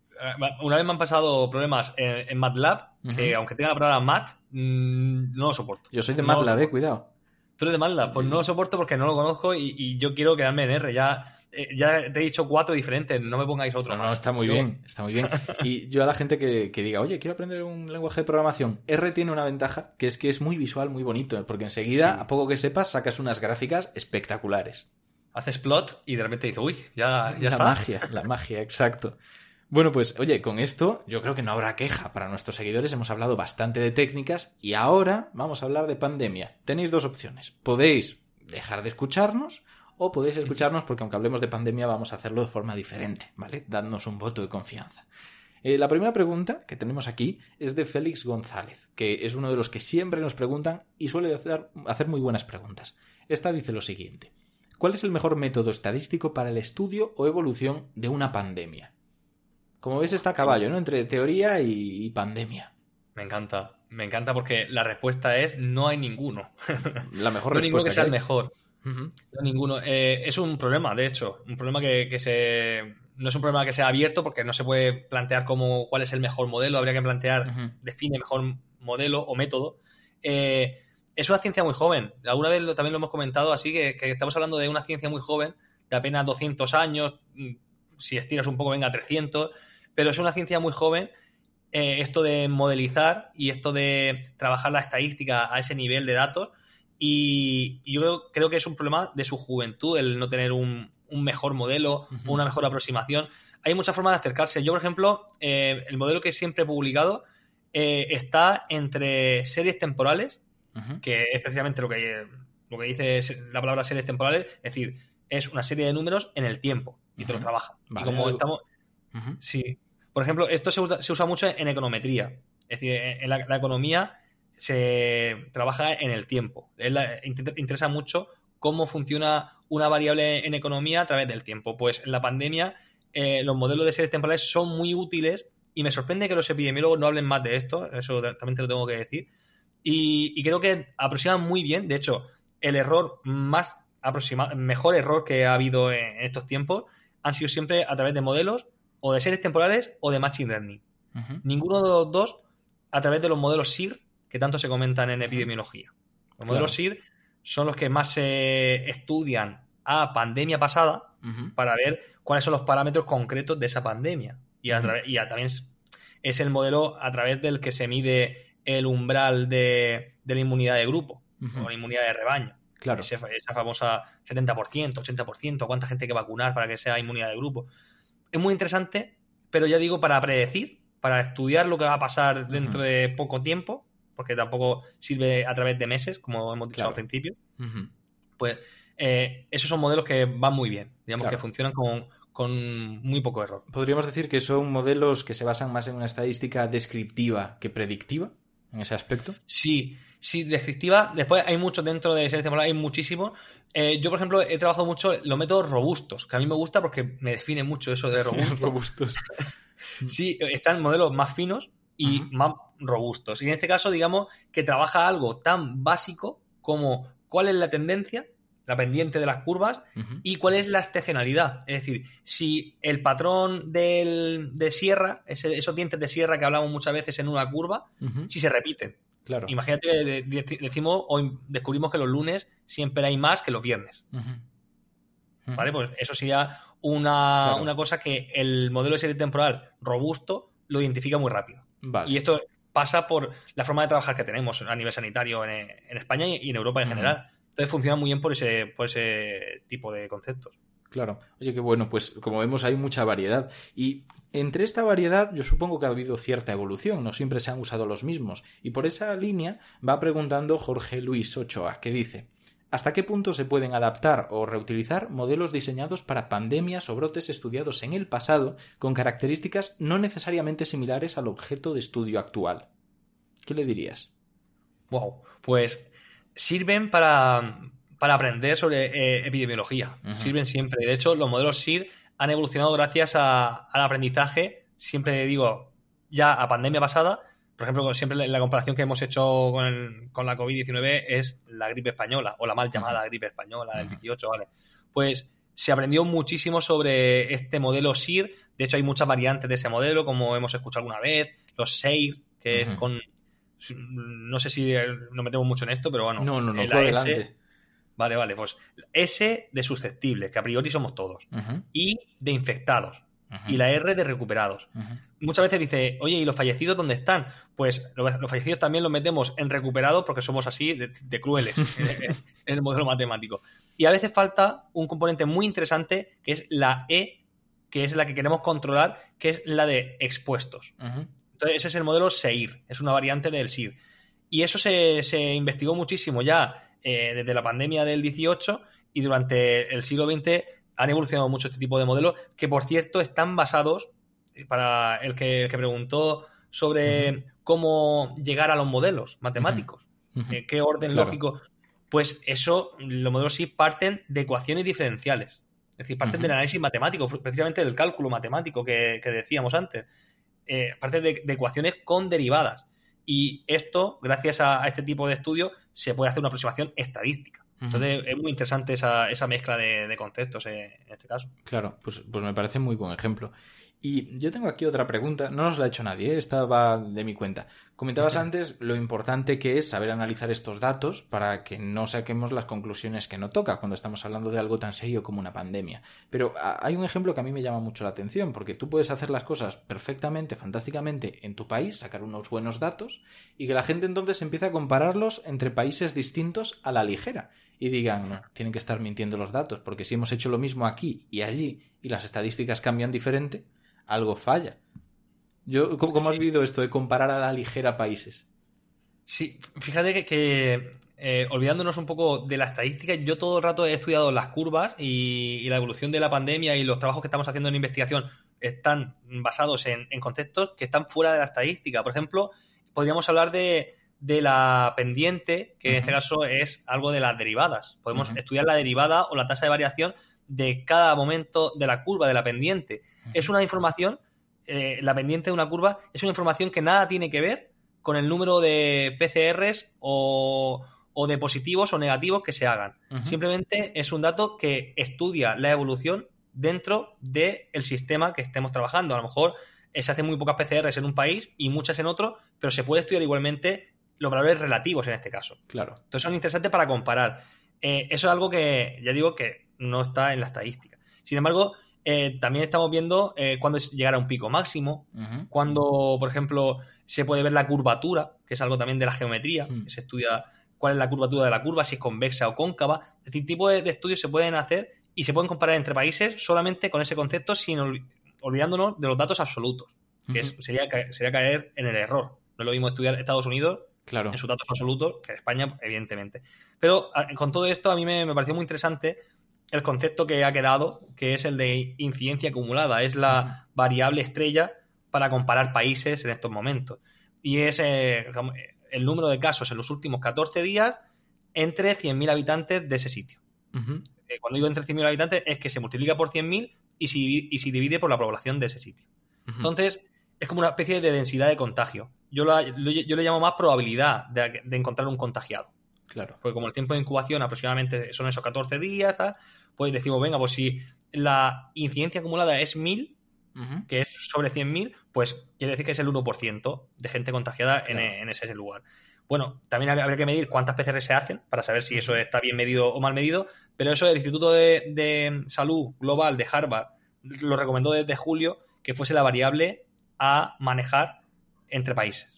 una vez me han pasado problemas en, MATLAB, que aunque tenga la palabra mat, mm, no lo soporto. Yo soy de MATLAB, eh, cuidado. Tú eres de MATLAB, pues no lo soporto porque no lo conozco y, yo quiero quedarme en R. Ya, eh, ya te he dicho cuatro diferentes, no me pongáis otro. No, no, está muy bien, está muy bien. Y yo a la gente que, que, diga, oye, quiero aprender un lenguaje de programación, R tiene una ventaja que es que es muy visual, muy bonito, porque enseguida, a poco que sepas, sacas unas gráficas espectaculares. Haces plot y de repente dices, uy, ya, ya la magia, la magia, exacto. Bueno, pues oye, con esto yo creo que no habrá queja para nuestros seguidores. Hemos hablado bastante de técnicas y ahora vamos a hablar de pandemia. Tenéis dos opciones. Podéis dejar de escucharnos o podéis escucharnos porque aunque hablemos de pandemia vamos a hacerlo de forma diferente, ¿vale? Dadnos un voto de confianza. Eh, la primera pregunta que tenemos aquí es de Félix González, que es uno de los que siempre nos preguntan y suele hacer, hacer muy buenas preguntas. Esta dice lo siguiente. ¿Cuál es el mejor método estadístico para el estudio o evolución de una pandemia? Como ves, está a caballo, ¿no? Entre teoría y, pandemia. Me encanta, me encanta porque la respuesta es no hay ninguno. La mejor no respuesta. ninguno que sea el mejor. No ninguno. Eh, es un problema, de hecho. Un problema que, se. No es un problema que sea abierto porque no se puede plantear como cuál es el mejor modelo. Habría que plantear, define mejor modelo o método. Eh, es una ciencia muy joven. Alguna vez también lo hemos comentado, así que, estamos hablando de una ciencia muy joven, de apenas 200 años, mm, si estiras un poco, venga, 300, pero es una ciencia muy joven. Eh, esto de modelizar y esto de trabajar la estadística a ese nivel de datos. Y yo creo, que es un problema de su juventud el no tener un, mejor modelo o una mejor aproximación. Hay muchas formas de acercarse. Yo, por ejemplo, eh, el modelo que siempre he publicado eh, está entre series temporales que es precisamente lo que, lo que dice la palabra series temporales, es decir, es una serie de números en el tiempo y te lo trabaja. y como estamos... Sí. Por ejemplo, esto se usa, mucho en econometría. Es decir, en la, economía se trabaja en el tiempo. interesa mucho cómo funciona una variable en economía a través del tiempo. Pues en la pandemia eh, los modelos de series temporales son muy útiles y me sorprende que los epidemiólogos no hablen más de esto, eso también te lo tengo que decir, y, creo que aproximan muy bien. De hecho, el error más aproximado, mejor error que ha habido en, estos tiempos han sido siempre a través de modelos o de series temporales o de machine learning. Ninguno de los dos a través de los modelos SIR que tanto se comentan en epidemiología. Los modelos SIR son los que más se estudian a pandemia pasada para ver cuáles son los parámetros concretos de esa pandemia. Y, y también es, el modelo a través del que se mide el umbral de, la inmunidad de grupo o la inmunidad de rebaño. Claro. esa famosa 70%, 80%, cuánta gente hay que vacunar para que sea inmunidad de grupo. Es muy interesante, pero ya digo, para predecir, para estudiar lo que va a pasar dentro de poco tiempo, porque tampoco sirve a través de meses, como hemos dicho al principio, pues eh, esos son modelos que van muy bien, digamos que funcionan con, con muy poco error. Podríamos decir que son modelos que se basan más en una estadística descriptiva que predictiva en ese aspecto. Sí, sí, descriptiva. Después hay mucho dentro de series temporales, hay muchísimo. Eh, yo, por ejemplo, he trabajado mucho los métodos robustos, que a mí me gusta porque me define mucho eso de robustos. robustos. sí, están modelos más finos y más robustos. Y en este caso, digamos que trabaja algo tan básico como cuál es la tendencia la pendiente de las curvas, y cuál es la estacionalidad. Es decir, si el patrón del, de sierra, esos dientes de sierra que hablamos muchas veces en una curva, si se repiten. Claro. Imagínate, decimos, o descubrimos que los lunes siempre hay más que los viernes. ¿Vale? Pues eso sería una, una, cosa que el modelo de serie temporal robusto lo identifica muy rápido. Y esto pasa por la forma de trabajar que tenemos a nivel sanitario en, España y en Europa en general entonces funciona muy bien por ese, por ese tipo de conceptos. Claro. Oye, qué bueno, pues como vemos hay mucha variedad. Y entre esta variedad yo supongo que ha habido cierta evolución, no siempre se han usado los mismos. Y por esa línea va preguntando Jorge Luis Ochoa, que dice, ¿hasta qué punto se pueden adaptar o reutilizar modelos diseñados para pandemias o brotes estudiados en el pasado con características no necesariamente similares al objeto de estudio actual? ¿Qué le dirías? Wow, pues sirven para, aprender sobre eh, epidemiología. Sirven siempre. De hecho, los modelos SIR han evolucionado gracias al aprendizaje, siempre digo, ya a pandemia pasada. Por ejemplo, siempre la comparación que hemos hecho con, con la COVID-19 es la gripe española, o la mal llamada gripe española del 18, ¿vale? Pues se aprendió muchísimo sobre este modelo SIR. De hecho, hay muchas variantes de ese modelo, como hemos escuchado alguna vez, los SEIR, que es con no sé si nos metemos mucho en esto, pero bueno. No, no, no, adelante. Vale, vale, pues S de susceptibles, que a priori somos todos. Y de infectados. Y la R de recuperados. Muchas veces dice, oye, ¿y los fallecidos dónde están? Pues los, fallecidos también los metemos en recuperados porque somos así de, crueles en, el modelo matemático. Y a veces falta un componente muy interesante que es la E, que es la que queremos controlar, que es la de expuestos. Entonces, ese es el modelo SEIR, es una variante del SIR. Y eso se, investigó muchísimo ya eh, desde la pandemia del 18 y durante el siglo XX han evolucionado mucho este tipo de modelos que, por cierto, están basados, eh, para el que, preguntó sobre cómo llegar a los modelos matemáticos, qué orden lógico. pues eso, los modelos sí parten de ecuaciones diferenciales. Es decir, parten del análisis matemático, precisamente del cálculo matemático que, decíamos antes. Eh, parten de, ecuaciones con derivadas. Y esto, gracias a, este tipo de estudio, se puede hacer una aproximación estadística. Entonces es muy interesante esa, esa mezcla de, conceptos eh, en este caso. Claro, pues, pues me parece muy buen ejemplo. Y yo tengo aquí otra pregunta, no nos la ha hecho nadie, ¿eh? esta va de mi cuenta. Comentabas antes lo importante que es saber analizar estos datos para que no saquemos las conclusiones que no toca cuando estamos hablando de algo tan serio como una pandemia. Pero hay un ejemplo que a mí me llama mucho la atención, porque tú puedes hacer las cosas perfectamente, fantásticamente en tu país, sacar unos buenos datos, y que la gente entonces empiece a compararlos entre países distintos a la ligera. Y digan, no, tienen que estar mintiendo los datos, porque si hemos hecho lo mismo aquí y allí, y las estadísticas cambian diferente, algo falla. Yo, ¿Cómo, has vivido esto de comparar a la ligera países? Sí, fíjate que, eh, olvidándonos un poco de la estadística, yo todo el rato he estudiado las curvas y, la evolución de la pandemia y los trabajos que estamos haciendo en investigación están basados en, conceptos que están fuera de la estadística. Por ejemplo, podríamos hablar de, la pendiente, que en este caso es algo de las derivadas. Podemos estudiar la derivada o la tasa de variación de cada momento de la curva, de la pendiente. Es una información, eh, la pendiente de una curva, es una información que nada tiene que ver con el número de PCRs o, de positivos o negativos que se hagan. Simplemente es un dato que estudia la evolución dentro del sistema que estemos trabajando. A lo mejor se hacen muy pocas PCRs en un país y muchas en otro, pero se puede estudiar igualmente los valores relativos en este caso. Claro. Entonces son interesantes para comparar. Eh, eso es algo que, ya digo, que no está en la estadística. Sin embargo, eh, también estamos viendo eh, cuándo llegará un pico máximo, cuando, por ejemplo, se puede ver la curvatura, que es algo también de la geometría, mm. que se estudia cuál es la curvatura de la curva, si es convexa o cóncava. Este tipo de, estudios se pueden hacer y se pueden comparar entre países solamente con ese concepto, sin olvidándonos de los datos absolutos, que sería, sería caer en el error. No es lo mismo estudiar Estados Unidos claro. en sus datos absolutos que España, evidentemente. Pero con todo esto a mí me, me pareció muy interesante el concepto que ha quedado, que es el de incidencia acumulada. Es la variable estrella para comparar países en estos momentos. Y es eh, el número de casos en los últimos 14 días entre 100.000 habitantes de ese sitio. Eh, cuando digo entre 100.000 habitantes es que se multiplica por 100.000 y si, y si divide por la población de ese sitio. Entonces, es como una especie de densidad de contagio. Yo, yo le llamo más probabilidad de, de encontrar un contagiado. Claro. Porque como el tiempo de incubación aproximadamente son esos 14 días, pues decimos, venga, pues si la incidencia acumulada es 1000, que es sobre 100.000, pues quiere decir que es el 1% de gente contagiada en, ese lugar. Bueno, también habría que medir cuántas PCR se hacen para saber si eso está bien medido o mal medido, pero eso el Instituto de, Salud Global de Harvard lo recomendó desde julio que fuese la variable a manejar entre países.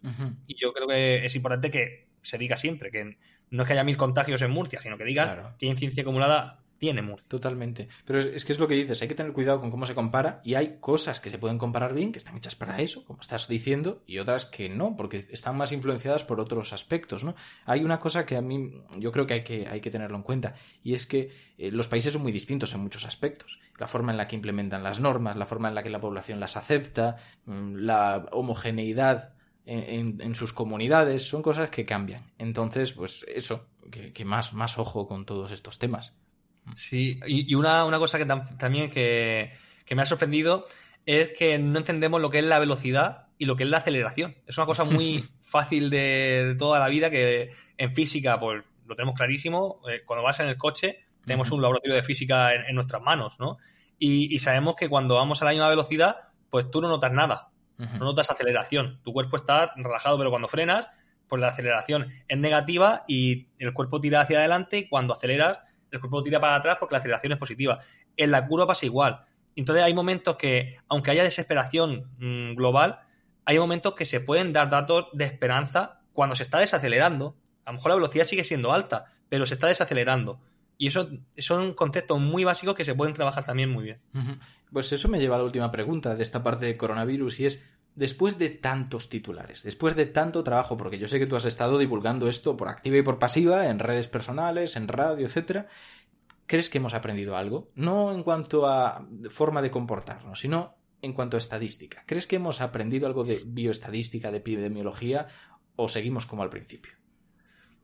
Y yo creo que es importante que se diga siempre que no es que haya mil contagios en Murcia, sino que digan que hay incidencia acumulada tiene Murcia. Totalmente. Pero es, que es lo que dices, hay que tener cuidado con cómo se compara y hay cosas que se pueden comparar bien, que están hechas para eso, como estás diciendo, y otras que no, porque están más influenciadas por otros aspectos, ¿no? Hay una cosa que a mí yo creo que hay que, hay que tenerlo en cuenta, y es que eh, los países son muy distintos en muchos aspectos. La forma en la que implementan las normas, la forma en la que la población las acepta, mm, la homogeneidad en, sus comunidades, son cosas que cambian. Entonces, pues eso, que, más, más ojo con todos estos temas. Sí, y, una, cosa que también que, me ha sorprendido es que no entendemos lo que es la velocidad y lo que es la aceleración. Es una cosa muy fácil de, toda la vida que en física pues lo tenemos clarísimo. Eh, cuando vas en el coche tenemos un laboratorio de física en, nuestras manos, ¿no? Y, y, sabemos que cuando vamos a la misma velocidad, pues tú no notas nada. No notas aceleración. Tu cuerpo está relajado, pero cuando frenas, pues la aceleración es negativa y el cuerpo tira hacia adelante cuando aceleras, el cuerpo tira para atrás porque la aceleración es positiva. En la curva pasa igual. Entonces hay momentos que, aunque haya desesperación mm, global, hay momentos que se pueden dar datos de esperanza cuando se está desacelerando. A lo mejor la velocidad sigue siendo alta, pero se está desacelerando. Y eso son conceptos muy básicos que se pueden trabajar también muy bien. Pues eso me lleva a la última pregunta de esta parte de coronavirus y es, después de tantos titulares, después de tanto trabajo, porque yo sé que tú has estado divulgando esto por activa y por pasiva, en redes personales, en radio, etcétera, ¿crees que hemos aprendido algo? No en cuanto a forma de comportarnos, sino en cuanto a estadística. ¿Crees que hemos aprendido algo de bioestadística, de epidemiología, o seguimos como al principio?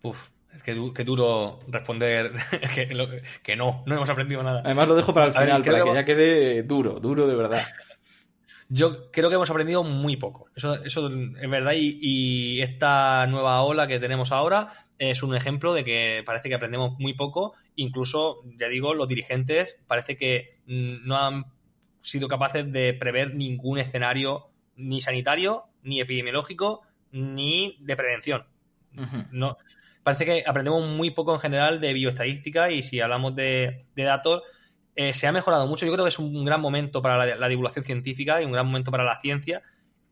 Uf, Qué, duro responder que, no, no hemos aprendido nada. Además lo dejo para el final, para que, ya quede duro, duro de verdad. Yo creo que hemos aprendido muy poco. Eso, eso es verdad. Y, esta nueva ola que tenemos ahora es un ejemplo de que parece que aprendemos muy poco. Incluso, ya digo, los dirigentes parece que mm, no han sido capaces de prever ningún escenario ni sanitario, ni epidemiológico, ni de prevención. No, parece que aprendemos muy poco en general de bioestadística y si hablamos de, datos, eh, se ha mejorado mucho. Yo creo que es un gran momento para la, divulgación científica y un gran momento para la ciencia.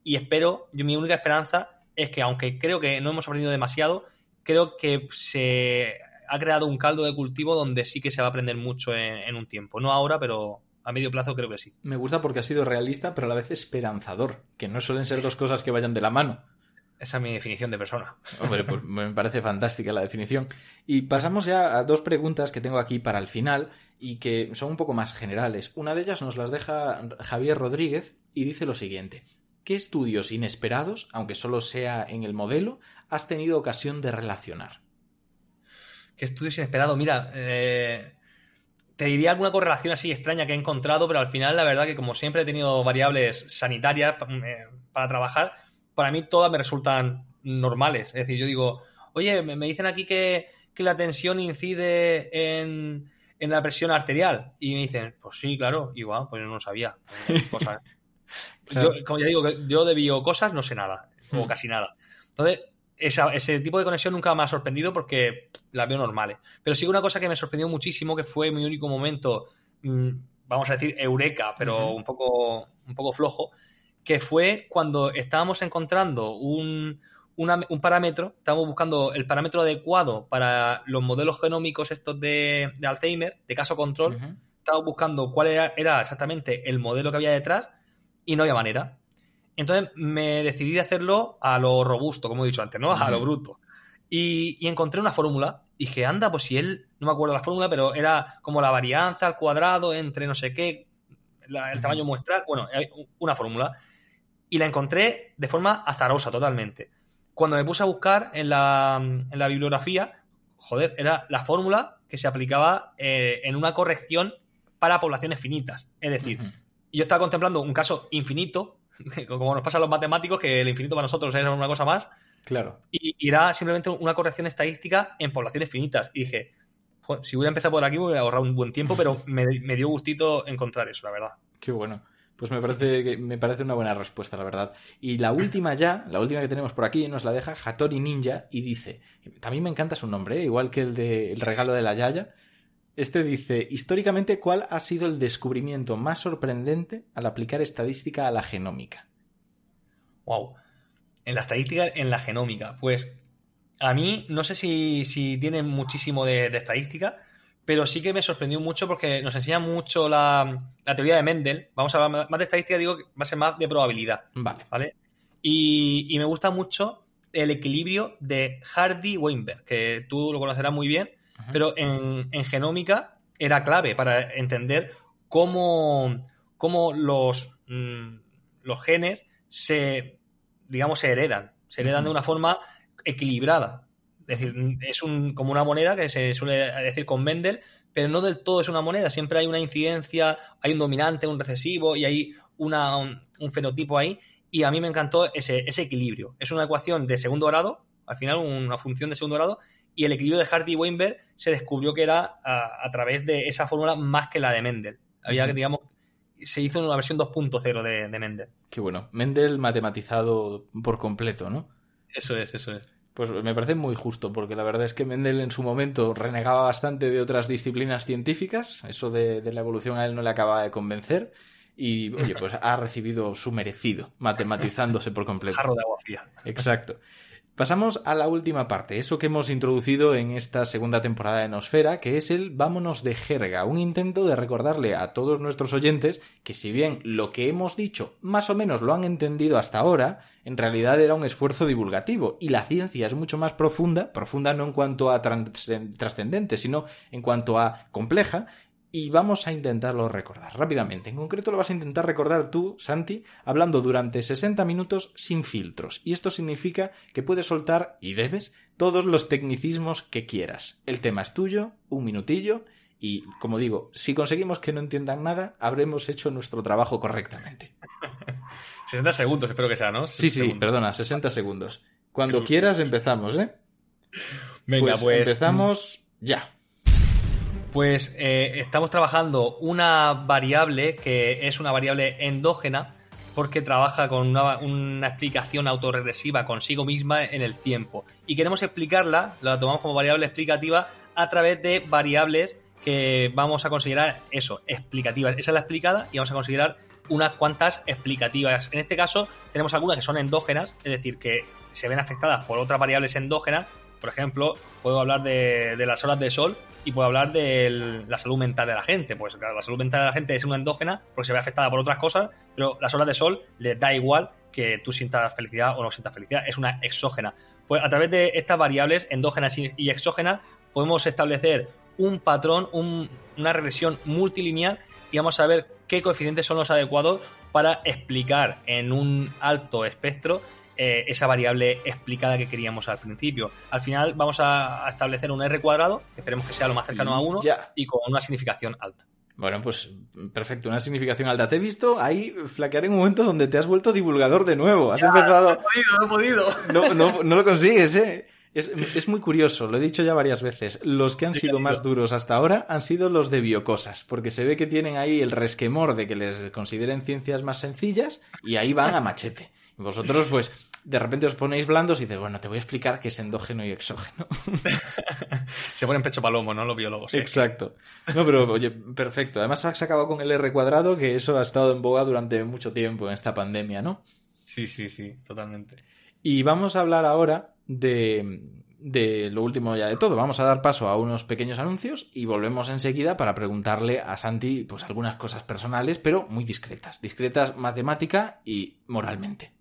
Y espero, yo mi única esperanza es que, aunque creo que no hemos aprendido demasiado, creo que se ha creado un caldo de cultivo donde sí que se va a aprender mucho en un tiempo. No ahora, pero a medio plazo creo que sí. Me gusta porque ha sido realista, pero a la vez esperanzador, que no suelen ser dos cosas que vayan de la mano. Esa es mi definición de persona. Hombre, pues me parece fantástica la definición. Y pasamos ya a dos preguntas que tengo aquí para el final y que son un poco más generales. Una de ellas nos las deja Javier Rodríguez y dice lo siguiente. ¿Qué estudios inesperados, aunque solo sea en el modelo, has tenido ocasión de relacionar? ¿Qué estudios inesperados? Mira, eh, te diría alguna correlación así extraña que he encontrado, pero al final la verdad que como siempre he tenido variables sanitarias eh, para trabajar, para mí todas me resultan normales. Es decir, yo digo, oye, me, dicen aquí que, la tensión incide en, la presión arterial. Y me dicen, pues sí, claro, igual, pues yo no sabía. como ya digo, yo de biocosas no sé nada, o hmm. casi nada. Entonces, ese tipo de conexión nunca me ha sorprendido porque las veo normales. Pero sí una cosa que me sorprendió muchísimo, que fue mi único momento, mm, vamos a decir, eureka, pero un, poco, un poco flojo, que fue cuando estábamos encontrando un, parámetro, estábamos buscando el parámetro adecuado para los modelos genómicos estos de, Alzheimer, de caso control, estábamos buscando cuál era, era, exactamente el modelo que había detrás y no había manera. Entonces me decidí de hacerlo a lo robusto, como he dicho antes, ¿no? A lo bruto. Y, y encontré una fórmula. Dije, anda, pues si él, no me acuerdo la fórmula, pero era como la varianza al cuadrado entre no sé qué, el tamaño muestral, bueno, una fórmula y la encontré de forma azarosa totalmente. Cuando me puse a buscar en la, en la bibliografía, joder, era la fórmula que se aplicaba eh, en una corrección para poblaciones finitas. Es decir, yo estaba contemplando un caso infinito, como nos pasa a los matemáticos, que el infinito para nosotros es una cosa más. Claro. Y, era simplemente una corrección estadística en poblaciones finitas. Y dije, si hubiera empezado por aquí, me hubiera ahorrado un buen tiempo, pero me, me dio gustito encontrar eso, la verdad. Qué bueno. Pues me parece, me parece una buena respuesta, la verdad. Y la última ya, la última que tenemos por aquí, nos la deja Hattori Ninja y dice, también me encanta su nombre, ¿eh? igual que el de El regalo de la Yaya. Este dice, históricamente, ¿cuál ha sido el descubrimiento más sorprendente al aplicar estadística a la genómica? Wow. En la estadística, en la genómica. Pues a mí, no sé si, si tiene muchísimo de estadística, pero sí que me sorprendió mucho porque nos enseña mucho la, teoría de Mendel. Vamos a hablar más de estadística, digo que va a ser más de probabilidad. Vale. ¿Vale? Y, me gusta mucho el equilibrio de Hardy-Weinberg, que tú lo conocerás muy bien, pero en, genómica era clave para entender cómo, cómo los, mm, los genes se, digamos, se heredan. Se heredan de una forma equilibrada. Es decir, es un, como una moneda que se suele decir con Mendel, pero no del todo es una moneda. Siempre hay una incidencia, hay un dominante, un recesivo y hay una, un, fenotipo ahí. Y a mí me encantó ese, ese equilibrio. Es una ecuación de segundo grado, al final una función de segundo grado, y el equilibrio de Hardy-Weinberg se descubrió que era a, través de esa fórmula más que la de Mendel. Había, que digamos, se hizo una versión 2.0 de, de Mendel. Qué bueno. Mendel matematizado por completo, ¿no? Eso es, eso es. Pues me parece muy justo, porque la verdad es que Mendel en su momento renegaba bastante de otras disciplinas científicas, eso de, la evolución a él no le acaba de convencer, y oye, pues ha recibido su merecido, matematizándose por completo. Jarro de agua fría. Exacto. Pasamos a la última parte, eso que hemos introducido en esta segunda temporada de Nosfera, que es el Vámonos de jerga, un intento de recordarle a todos nuestros oyentes que si bien lo que hemos dicho más o menos lo han entendido hasta ahora, en realidad era un esfuerzo divulgativo y la ciencia es mucho más profunda, profunda no en cuanto a trascendente, sino en cuanto a compleja, y vamos a intentarlo recordar rápidamente. En concreto lo vas a intentar recordar tú, Santi, hablando durante 60 minutos sin filtros. Y esto significa que puedes soltar, y debes, todos los tecnicismos que quieras. El tema es tuyo, un minutillo, y como digo, si conseguimos que no entiendan nada, habremos hecho nuestro trabajo correctamente. 60 segundos, espero que sea, ¿no? Sí, sí, perdona, 60 segundos. Cuando quieras empezamos, ¿eh? Venga, pues, pues empezamos ya. Pues eh, estamos trabajando una variable que es una variable endógena porque trabaja con una, explicación autorregresiva consigo misma en el tiempo. Y queremos explicarla, la tomamos como variable explicativa, a través de variables que vamos a considerar eso, explicativas. Esa es la explicada y vamos a considerar unas cuantas explicativas. En este caso tenemos algunas que son endógenas, es decir, que se ven afectadas por otras variables endógenas. Por ejemplo, puedo hablar de, de las horas de sol y puedo hablar de la salud mental de la gente. Pues claro, la salud mental de la gente es una endógena porque se ve afectada por otras cosas, pero las horas de sol les da igual que tú sientas felicidad o no sientas felicidad, es una exógena. Pues a través de estas variables endógenas y exógenas podemos establecer un patrón, una regresión multilineal y vamos a ver qué coeficientes son los adecuados para explicar en un alto espectro eh, esa variable explicada que queríamos al principio. Al final vamos a, establecer un R cuadrado, que esperemos que sea lo más cercano a 1, y con una significación alta. Bueno, pues perfecto, una significación alta. Te he visto ahí flaquear en un momento donde te has vuelto divulgador de nuevo. Has empezado. No he podido, no he podido. No, no, no lo consigues, ¿eh? Es, muy curioso, lo he dicho ya varias veces. Los que han sido más duros hasta ahora han sido los de biocosas, porque se ve que tienen ahí el resquemor de que les consideren ciencias más sencillas y ahí van a machete. Y vosotros, pues, de repente os ponéis blandos y dices, bueno, te voy a explicar qué es endógeno y exógeno. Se ponen pecho palomo, ¿no? Los biólogos. Exacto. No, pero oye, perfecto. Además has acabado con el R cuadrado, que eso ha estado en boga durante mucho tiempo en esta pandemia, ¿no? Sí, sí, sí, totalmente. Y vamos a hablar ahora de, de lo último ya de todo. Vamos a dar paso a unos pequeños anuncios y volvemos enseguida para preguntarle a Santi pues algunas cosas personales, pero muy discretas. Discretas matemática y moralmente.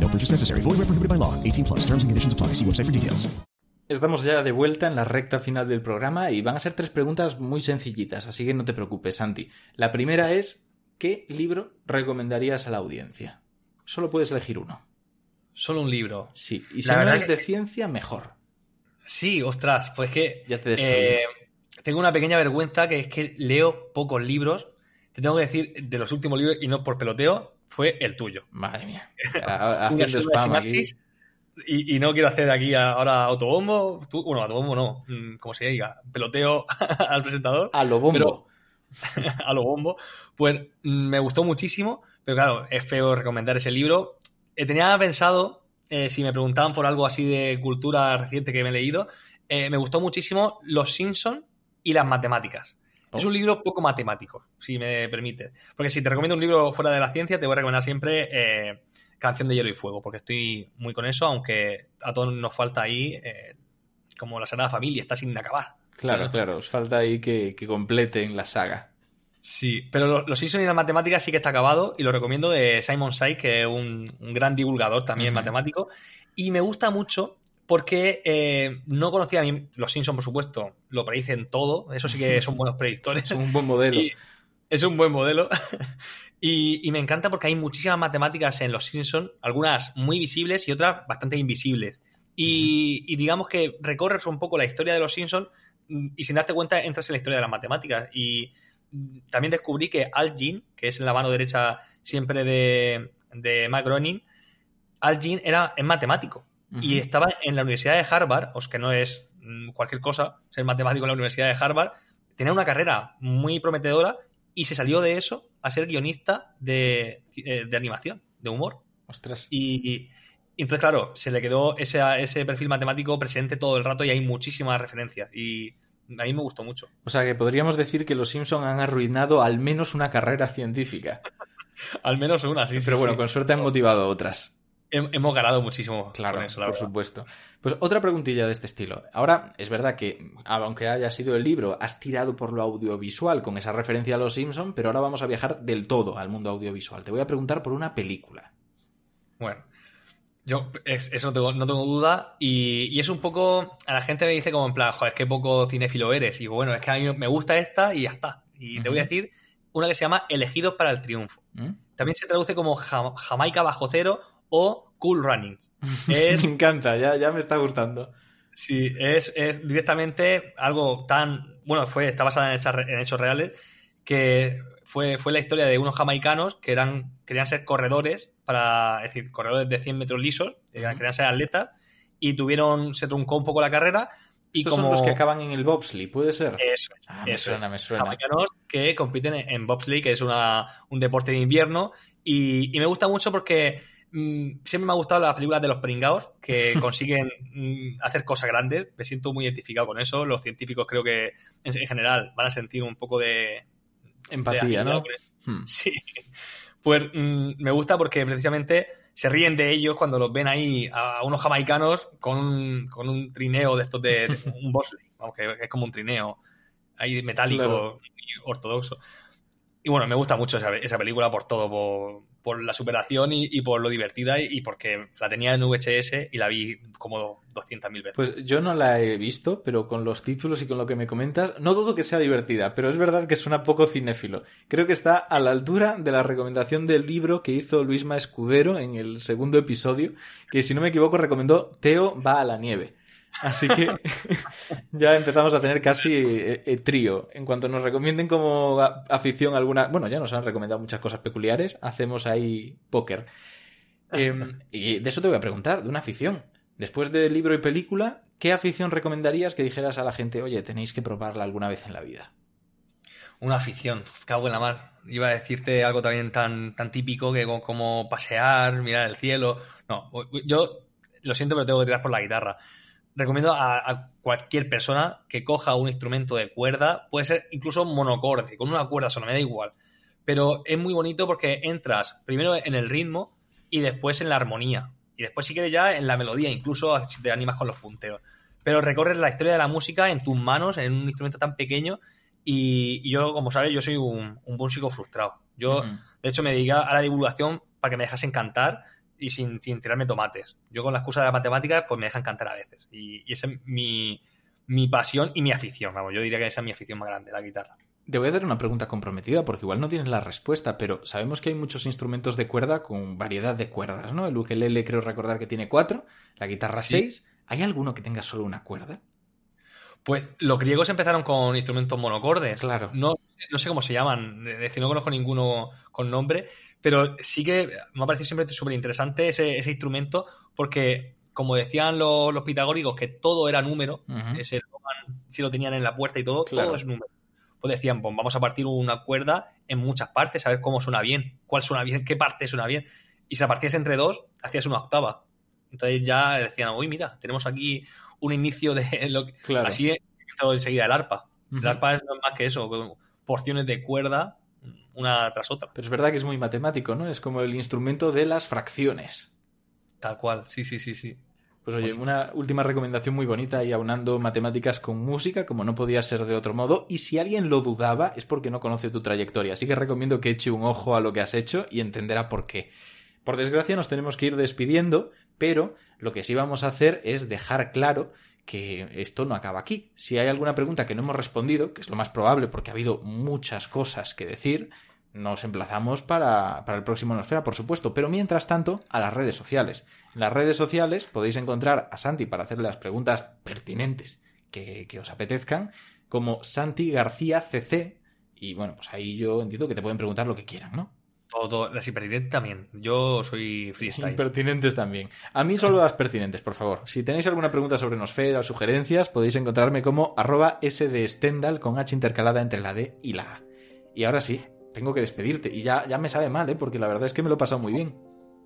No purchase necessary. Void where prohibited by law. 18 plus. Terms and conditions apply. See website for details. Estamos ya de vuelta en la recta final del programa y van a ser tres preguntas muy sencillitas, así que no te preocupes, Santi. La primera es ¿qué libro recomendarías a la audiencia? Solo puedes elegir uno. Solo un libro. Sí, y si no es de ciencia, mejor. Sí, ostras, pues que ya te eh, tengo una pequeña vergüenza que es que leo pocos libros. Te tengo que decir, de los últimos libros, y no por peloteo, fue el tuyo. Madre mía. Haciendo spam aquí. Y, no quiero hacer aquí ahora autobombo. bueno, autobombo no. Mm, como se diga. Peloteo al presentador. A lo bombo. a lo bombo, pues mm, me gustó muchísimo, pero claro, es feo recomendar ese libro. Eh, tenía pensado, eh, si me preguntaban por algo así de cultura reciente que me he leído, eh, me gustó muchísimo Los Simpson y las matemáticas. Es un libro poco matemático, si me permite. Porque si te recomiendo un libro fuera de la ciencia, te voy a recomendar siempre Canción de Hielo y Fuego, porque estoy muy con eso, aunque a todos nos falta ahí, como la Sagrada Familia, está sin acabar. Claro, claro, os falta ahí que, completen la saga. Sí, pero los Simpsons y las matemáticas sí que está acabado y lo recomiendo de Simon Sykes, que es un, gran divulgador también matemático. Y me gusta mucho porque eh, no conocía a mí, los Simpsons, por supuesto, lo predicen todo, eso sí que son buenos predictores. es un buen modelo. es un buen modelo. y, me encanta porque hay muchísimas matemáticas en los Simpsons, algunas muy visibles y otras bastante invisibles. Y, y digamos que recorres un poco la historia de los Simpsons y sin darte cuenta entras en la historia de las matemáticas. Y también descubrí que Al Jean, que es la mano derecha siempre de, de Matt Groening, Al Jean era, es matemático. Y estaba en la Universidad de Harvard, o que no es mm, cualquier cosa ser matemático en la Universidad de Harvard, tenía una carrera muy prometedora y se salió de eso a ser guionista de, eh, de animación, de humor. Ostras. Y, y entonces, claro, se le quedó ese, ese perfil matemático presente todo el rato y hay muchísimas referencias. Y a mí me gustó mucho. O sea que podríamos decir que los Simpson han arruinado al menos una carrera científica. al menos una, sí. Pero sí, bueno, sí. con suerte han motivado otras. Hemos ganado muchísimo. Claro, con eso, la por verdad. supuesto. Pues otra preguntilla de este estilo. Ahora, es verdad que, aunque haya sido el libro, has tirado por lo audiovisual con esa referencia a los Simpson, pero ahora vamos a viajar del todo al mundo audiovisual. Te voy a preguntar por una película. Bueno, yo es- eso no tengo, no tengo duda. Y, y es un poco. A la gente me dice como en plan, joder, qué poco cinéfilo eres. Y digo, bueno, es que a mí me gusta esta y ya está. Y te voy a decir una que se llama Elegidos para el Triunfo. ¿Mm? También se traduce como Ja- Jamaica bajo cero o Cool Runnings. Es, Me encanta, ya, ya me está gustando. Sí, es, es directamente algo tan. Bueno, fue, está basada en, en hechos reales, que fue, fue la historia de unos jamaicanos que eran, querían ser corredores, para, es decir, corredores de 100 metros lisos, querían querían ser atletas, y tuvieron, se truncó un poco la carrera. Y Estos como, son los que acaban en el bobsleigh, ¿puede ser? Eso es, Ah, me eso suena, es. me suena. Jamaicanos que compiten en, bobsleigh, que es una, un deporte de invierno, y, y me gusta mucho porque siempre me ha gustado las películas de los pringaos que consiguen mm, hacer cosas grandes. Me siento muy identificado con eso. Los científicos creo que en, en general van a sentir un poco de Empatía, de- ¿no? Hmm. Sí. Pues mm, me gusta porque precisamente se ríen de ellos cuando los ven ahí a unos jamaicanos con con un trineo de estos de, de un bobsleigh, vamos, que es como un trineo ahí metálico Claro. y ortodoxo. Y bueno, me gusta mucho esa, esa película por todo, por, por la superación y, por lo divertida y, y porque la tenía en VHS y la vi como 200.000 veces. Pues yo no la he visto, pero con los títulos y con lo que me comentas, no dudo que sea divertida, pero es verdad que suena poco cinéfilo. Creo que está a la altura de la recomendación del libro que hizo Luisma Escudero en el segundo episodio, que si no me equivoco recomendó Teo va a la nieve. Así que ya empezamos a tener casi eh, eh, trío. En cuanto nos recomienden como afición alguna, bueno, ya nos han recomendado muchas cosas peculiares, hacemos ahí póker. Em, y de eso te voy a preguntar, de una afición. Después de libro y película, ¿qué afición recomendarías que dijeras a la gente, oye, tenéis que probarla alguna vez en la vida? Una afición, cago en la mar. Iba a decirte algo también tan, tan típico que co- como pasear, mirar el cielo. No, yo lo siento, pero tengo que tirar por la guitarra. Recomiendo a, a cualquier persona que coja un instrumento de cuerda, puede ser incluso monocorde, con una cuerda sola, me da igual. Pero es muy bonito porque entras primero en el ritmo y después en la armonía. Y después si quieres ya en la melodía, incluso si te animas con los punteos. Pero recorres la historia de la música en tus manos, en un instrumento tan pequeño. Y, y yo, como sabes, yo soy un, un músico frustrado. Yo, de hecho, me dediqué a la divulgación para que me dejasen cantar y sin, sin tirarme tomates. Yo con la excusa de la matemática, pues me dejan cantar a veces. Y, y esa es mi, mi pasión y mi afición. Vamos, yo diría que esa es mi afición más grande, la guitarra. Te voy a dar una pregunta comprometida porque igual no tienes la respuesta, pero sabemos que hay muchos instrumentos de cuerda con variedad de cuerdas, ¿no? El ukelele creo recordar que tiene cuatro, la guitarra Sí. seis. ¿Hay alguno que tenga solo una cuerda? Pues los griegos empezaron con instrumentos monocordes. Claro. No, no sé cómo se llaman, es decir, no conozco ninguno con nombre, pero sí que me ha parecido siempre súper interesante ese, ese instrumento porque, como decían los, los pitagóricos, que todo era número, ese eslogan, si lo tenían en la puerta y todo, Claro. todo es número. Pues decían, pues vamos a partir una cuerda en muchas partes, a ver cómo suena bien, cuál suena bien, qué parte suena bien. Y si la partías entre dos, hacías una octava. Entonces ya decían, uy, mira, tenemos aquí un inicio de lo que... Claro. Así empezó enseguida el arpa. El arpa es más que eso, porciones de cuerda una tras otra. Pero es verdad que es muy matemático, ¿no? Es como el instrumento de las fracciones. Tal cual, sí, sí, sí, sí. Pues oye, una última recomendación muy bonita y aunando matemáticas con música, como no podía ser de otro modo. Y si alguien lo dudaba, es porque no conoce tu trayectoria. Así que recomiendo que eche un ojo a lo que has hecho y entenderá por qué. Por desgracia nos tenemos que ir despidiendo, pero lo que sí vamos a hacer es dejar claro que esto no acaba aquí. Si hay alguna pregunta que no hemos respondido, que es lo más probable porque ha habido muchas cosas que decir, nos emplazamos para, para el próximo Nosfera, por supuesto, pero mientras tanto, a las redes sociales. En las redes sociales podéis encontrar a Santi para hacerle las preguntas pertinentes que, que os apetezcan, como Santi García CC, Y bueno, pues ahí yo entiendo que te pueden preguntar lo que quieran, ¿no? Todo, las impertinentes también. Yo soy freestyle. Impertinentes también. A mí solo las pertinentes, por favor. Si tenéis alguna pregunta sobre Nosfera o sugerencias, podéis encontrarme como arroba sdstendal con H intercalada entre la D y la A. Y ahora sí, tengo que despedirte. Y ya, ya me sabe mal, ¿eh? porque la verdad es que me lo he pasado muy bien.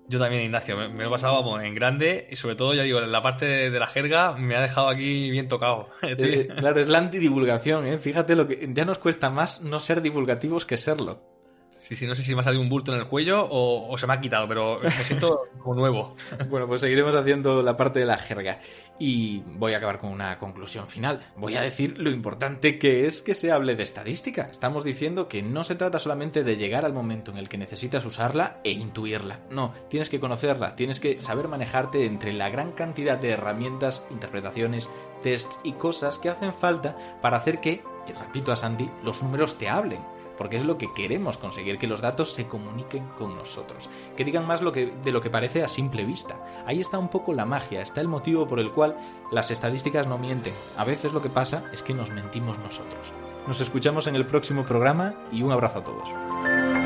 Yo también, Ignacio, me, lo he pasado vamos, en grande y sobre todo, ya digo, en la parte de, la jerga me ha dejado aquí bien tocado. Eh, claro, es la antidivulgación, ¿eh? Fíjate lo que ya nos cuesta más no ser divulgativos que serlo. Sí, sí, no sé si me ha salido un bulto en el cuello o, se me ha quitado, pero me siento como nuevo. Bueno, pues seguiremos haciendo la parte de la jerga. Y voy a acabar con una conclusión final. Voy a decir lo importante que es que se hable de estadística. Estamos diciendo que no se trata solamente de llegar al momento en el que necesitas usarla e intuirla. No, tienes que conocerla, tienes que saber manejarte entre la gran cantidad de herramientas, interpretaciones, tests y cosas que hacen falta para hacer que, y repito a Sandy, los números te hablen porque es lo que queremos conseguir, que los datos se comuniquen con nosotros, que digan más de lo que parece a simple vista. Ahí está un poco la magia, está el motivo por el cual las estadísticas no mienten. A veces lo que pasa es que nos mentimos nosotros. Nos escuchamos en el próximo programa y un abrazo a todos.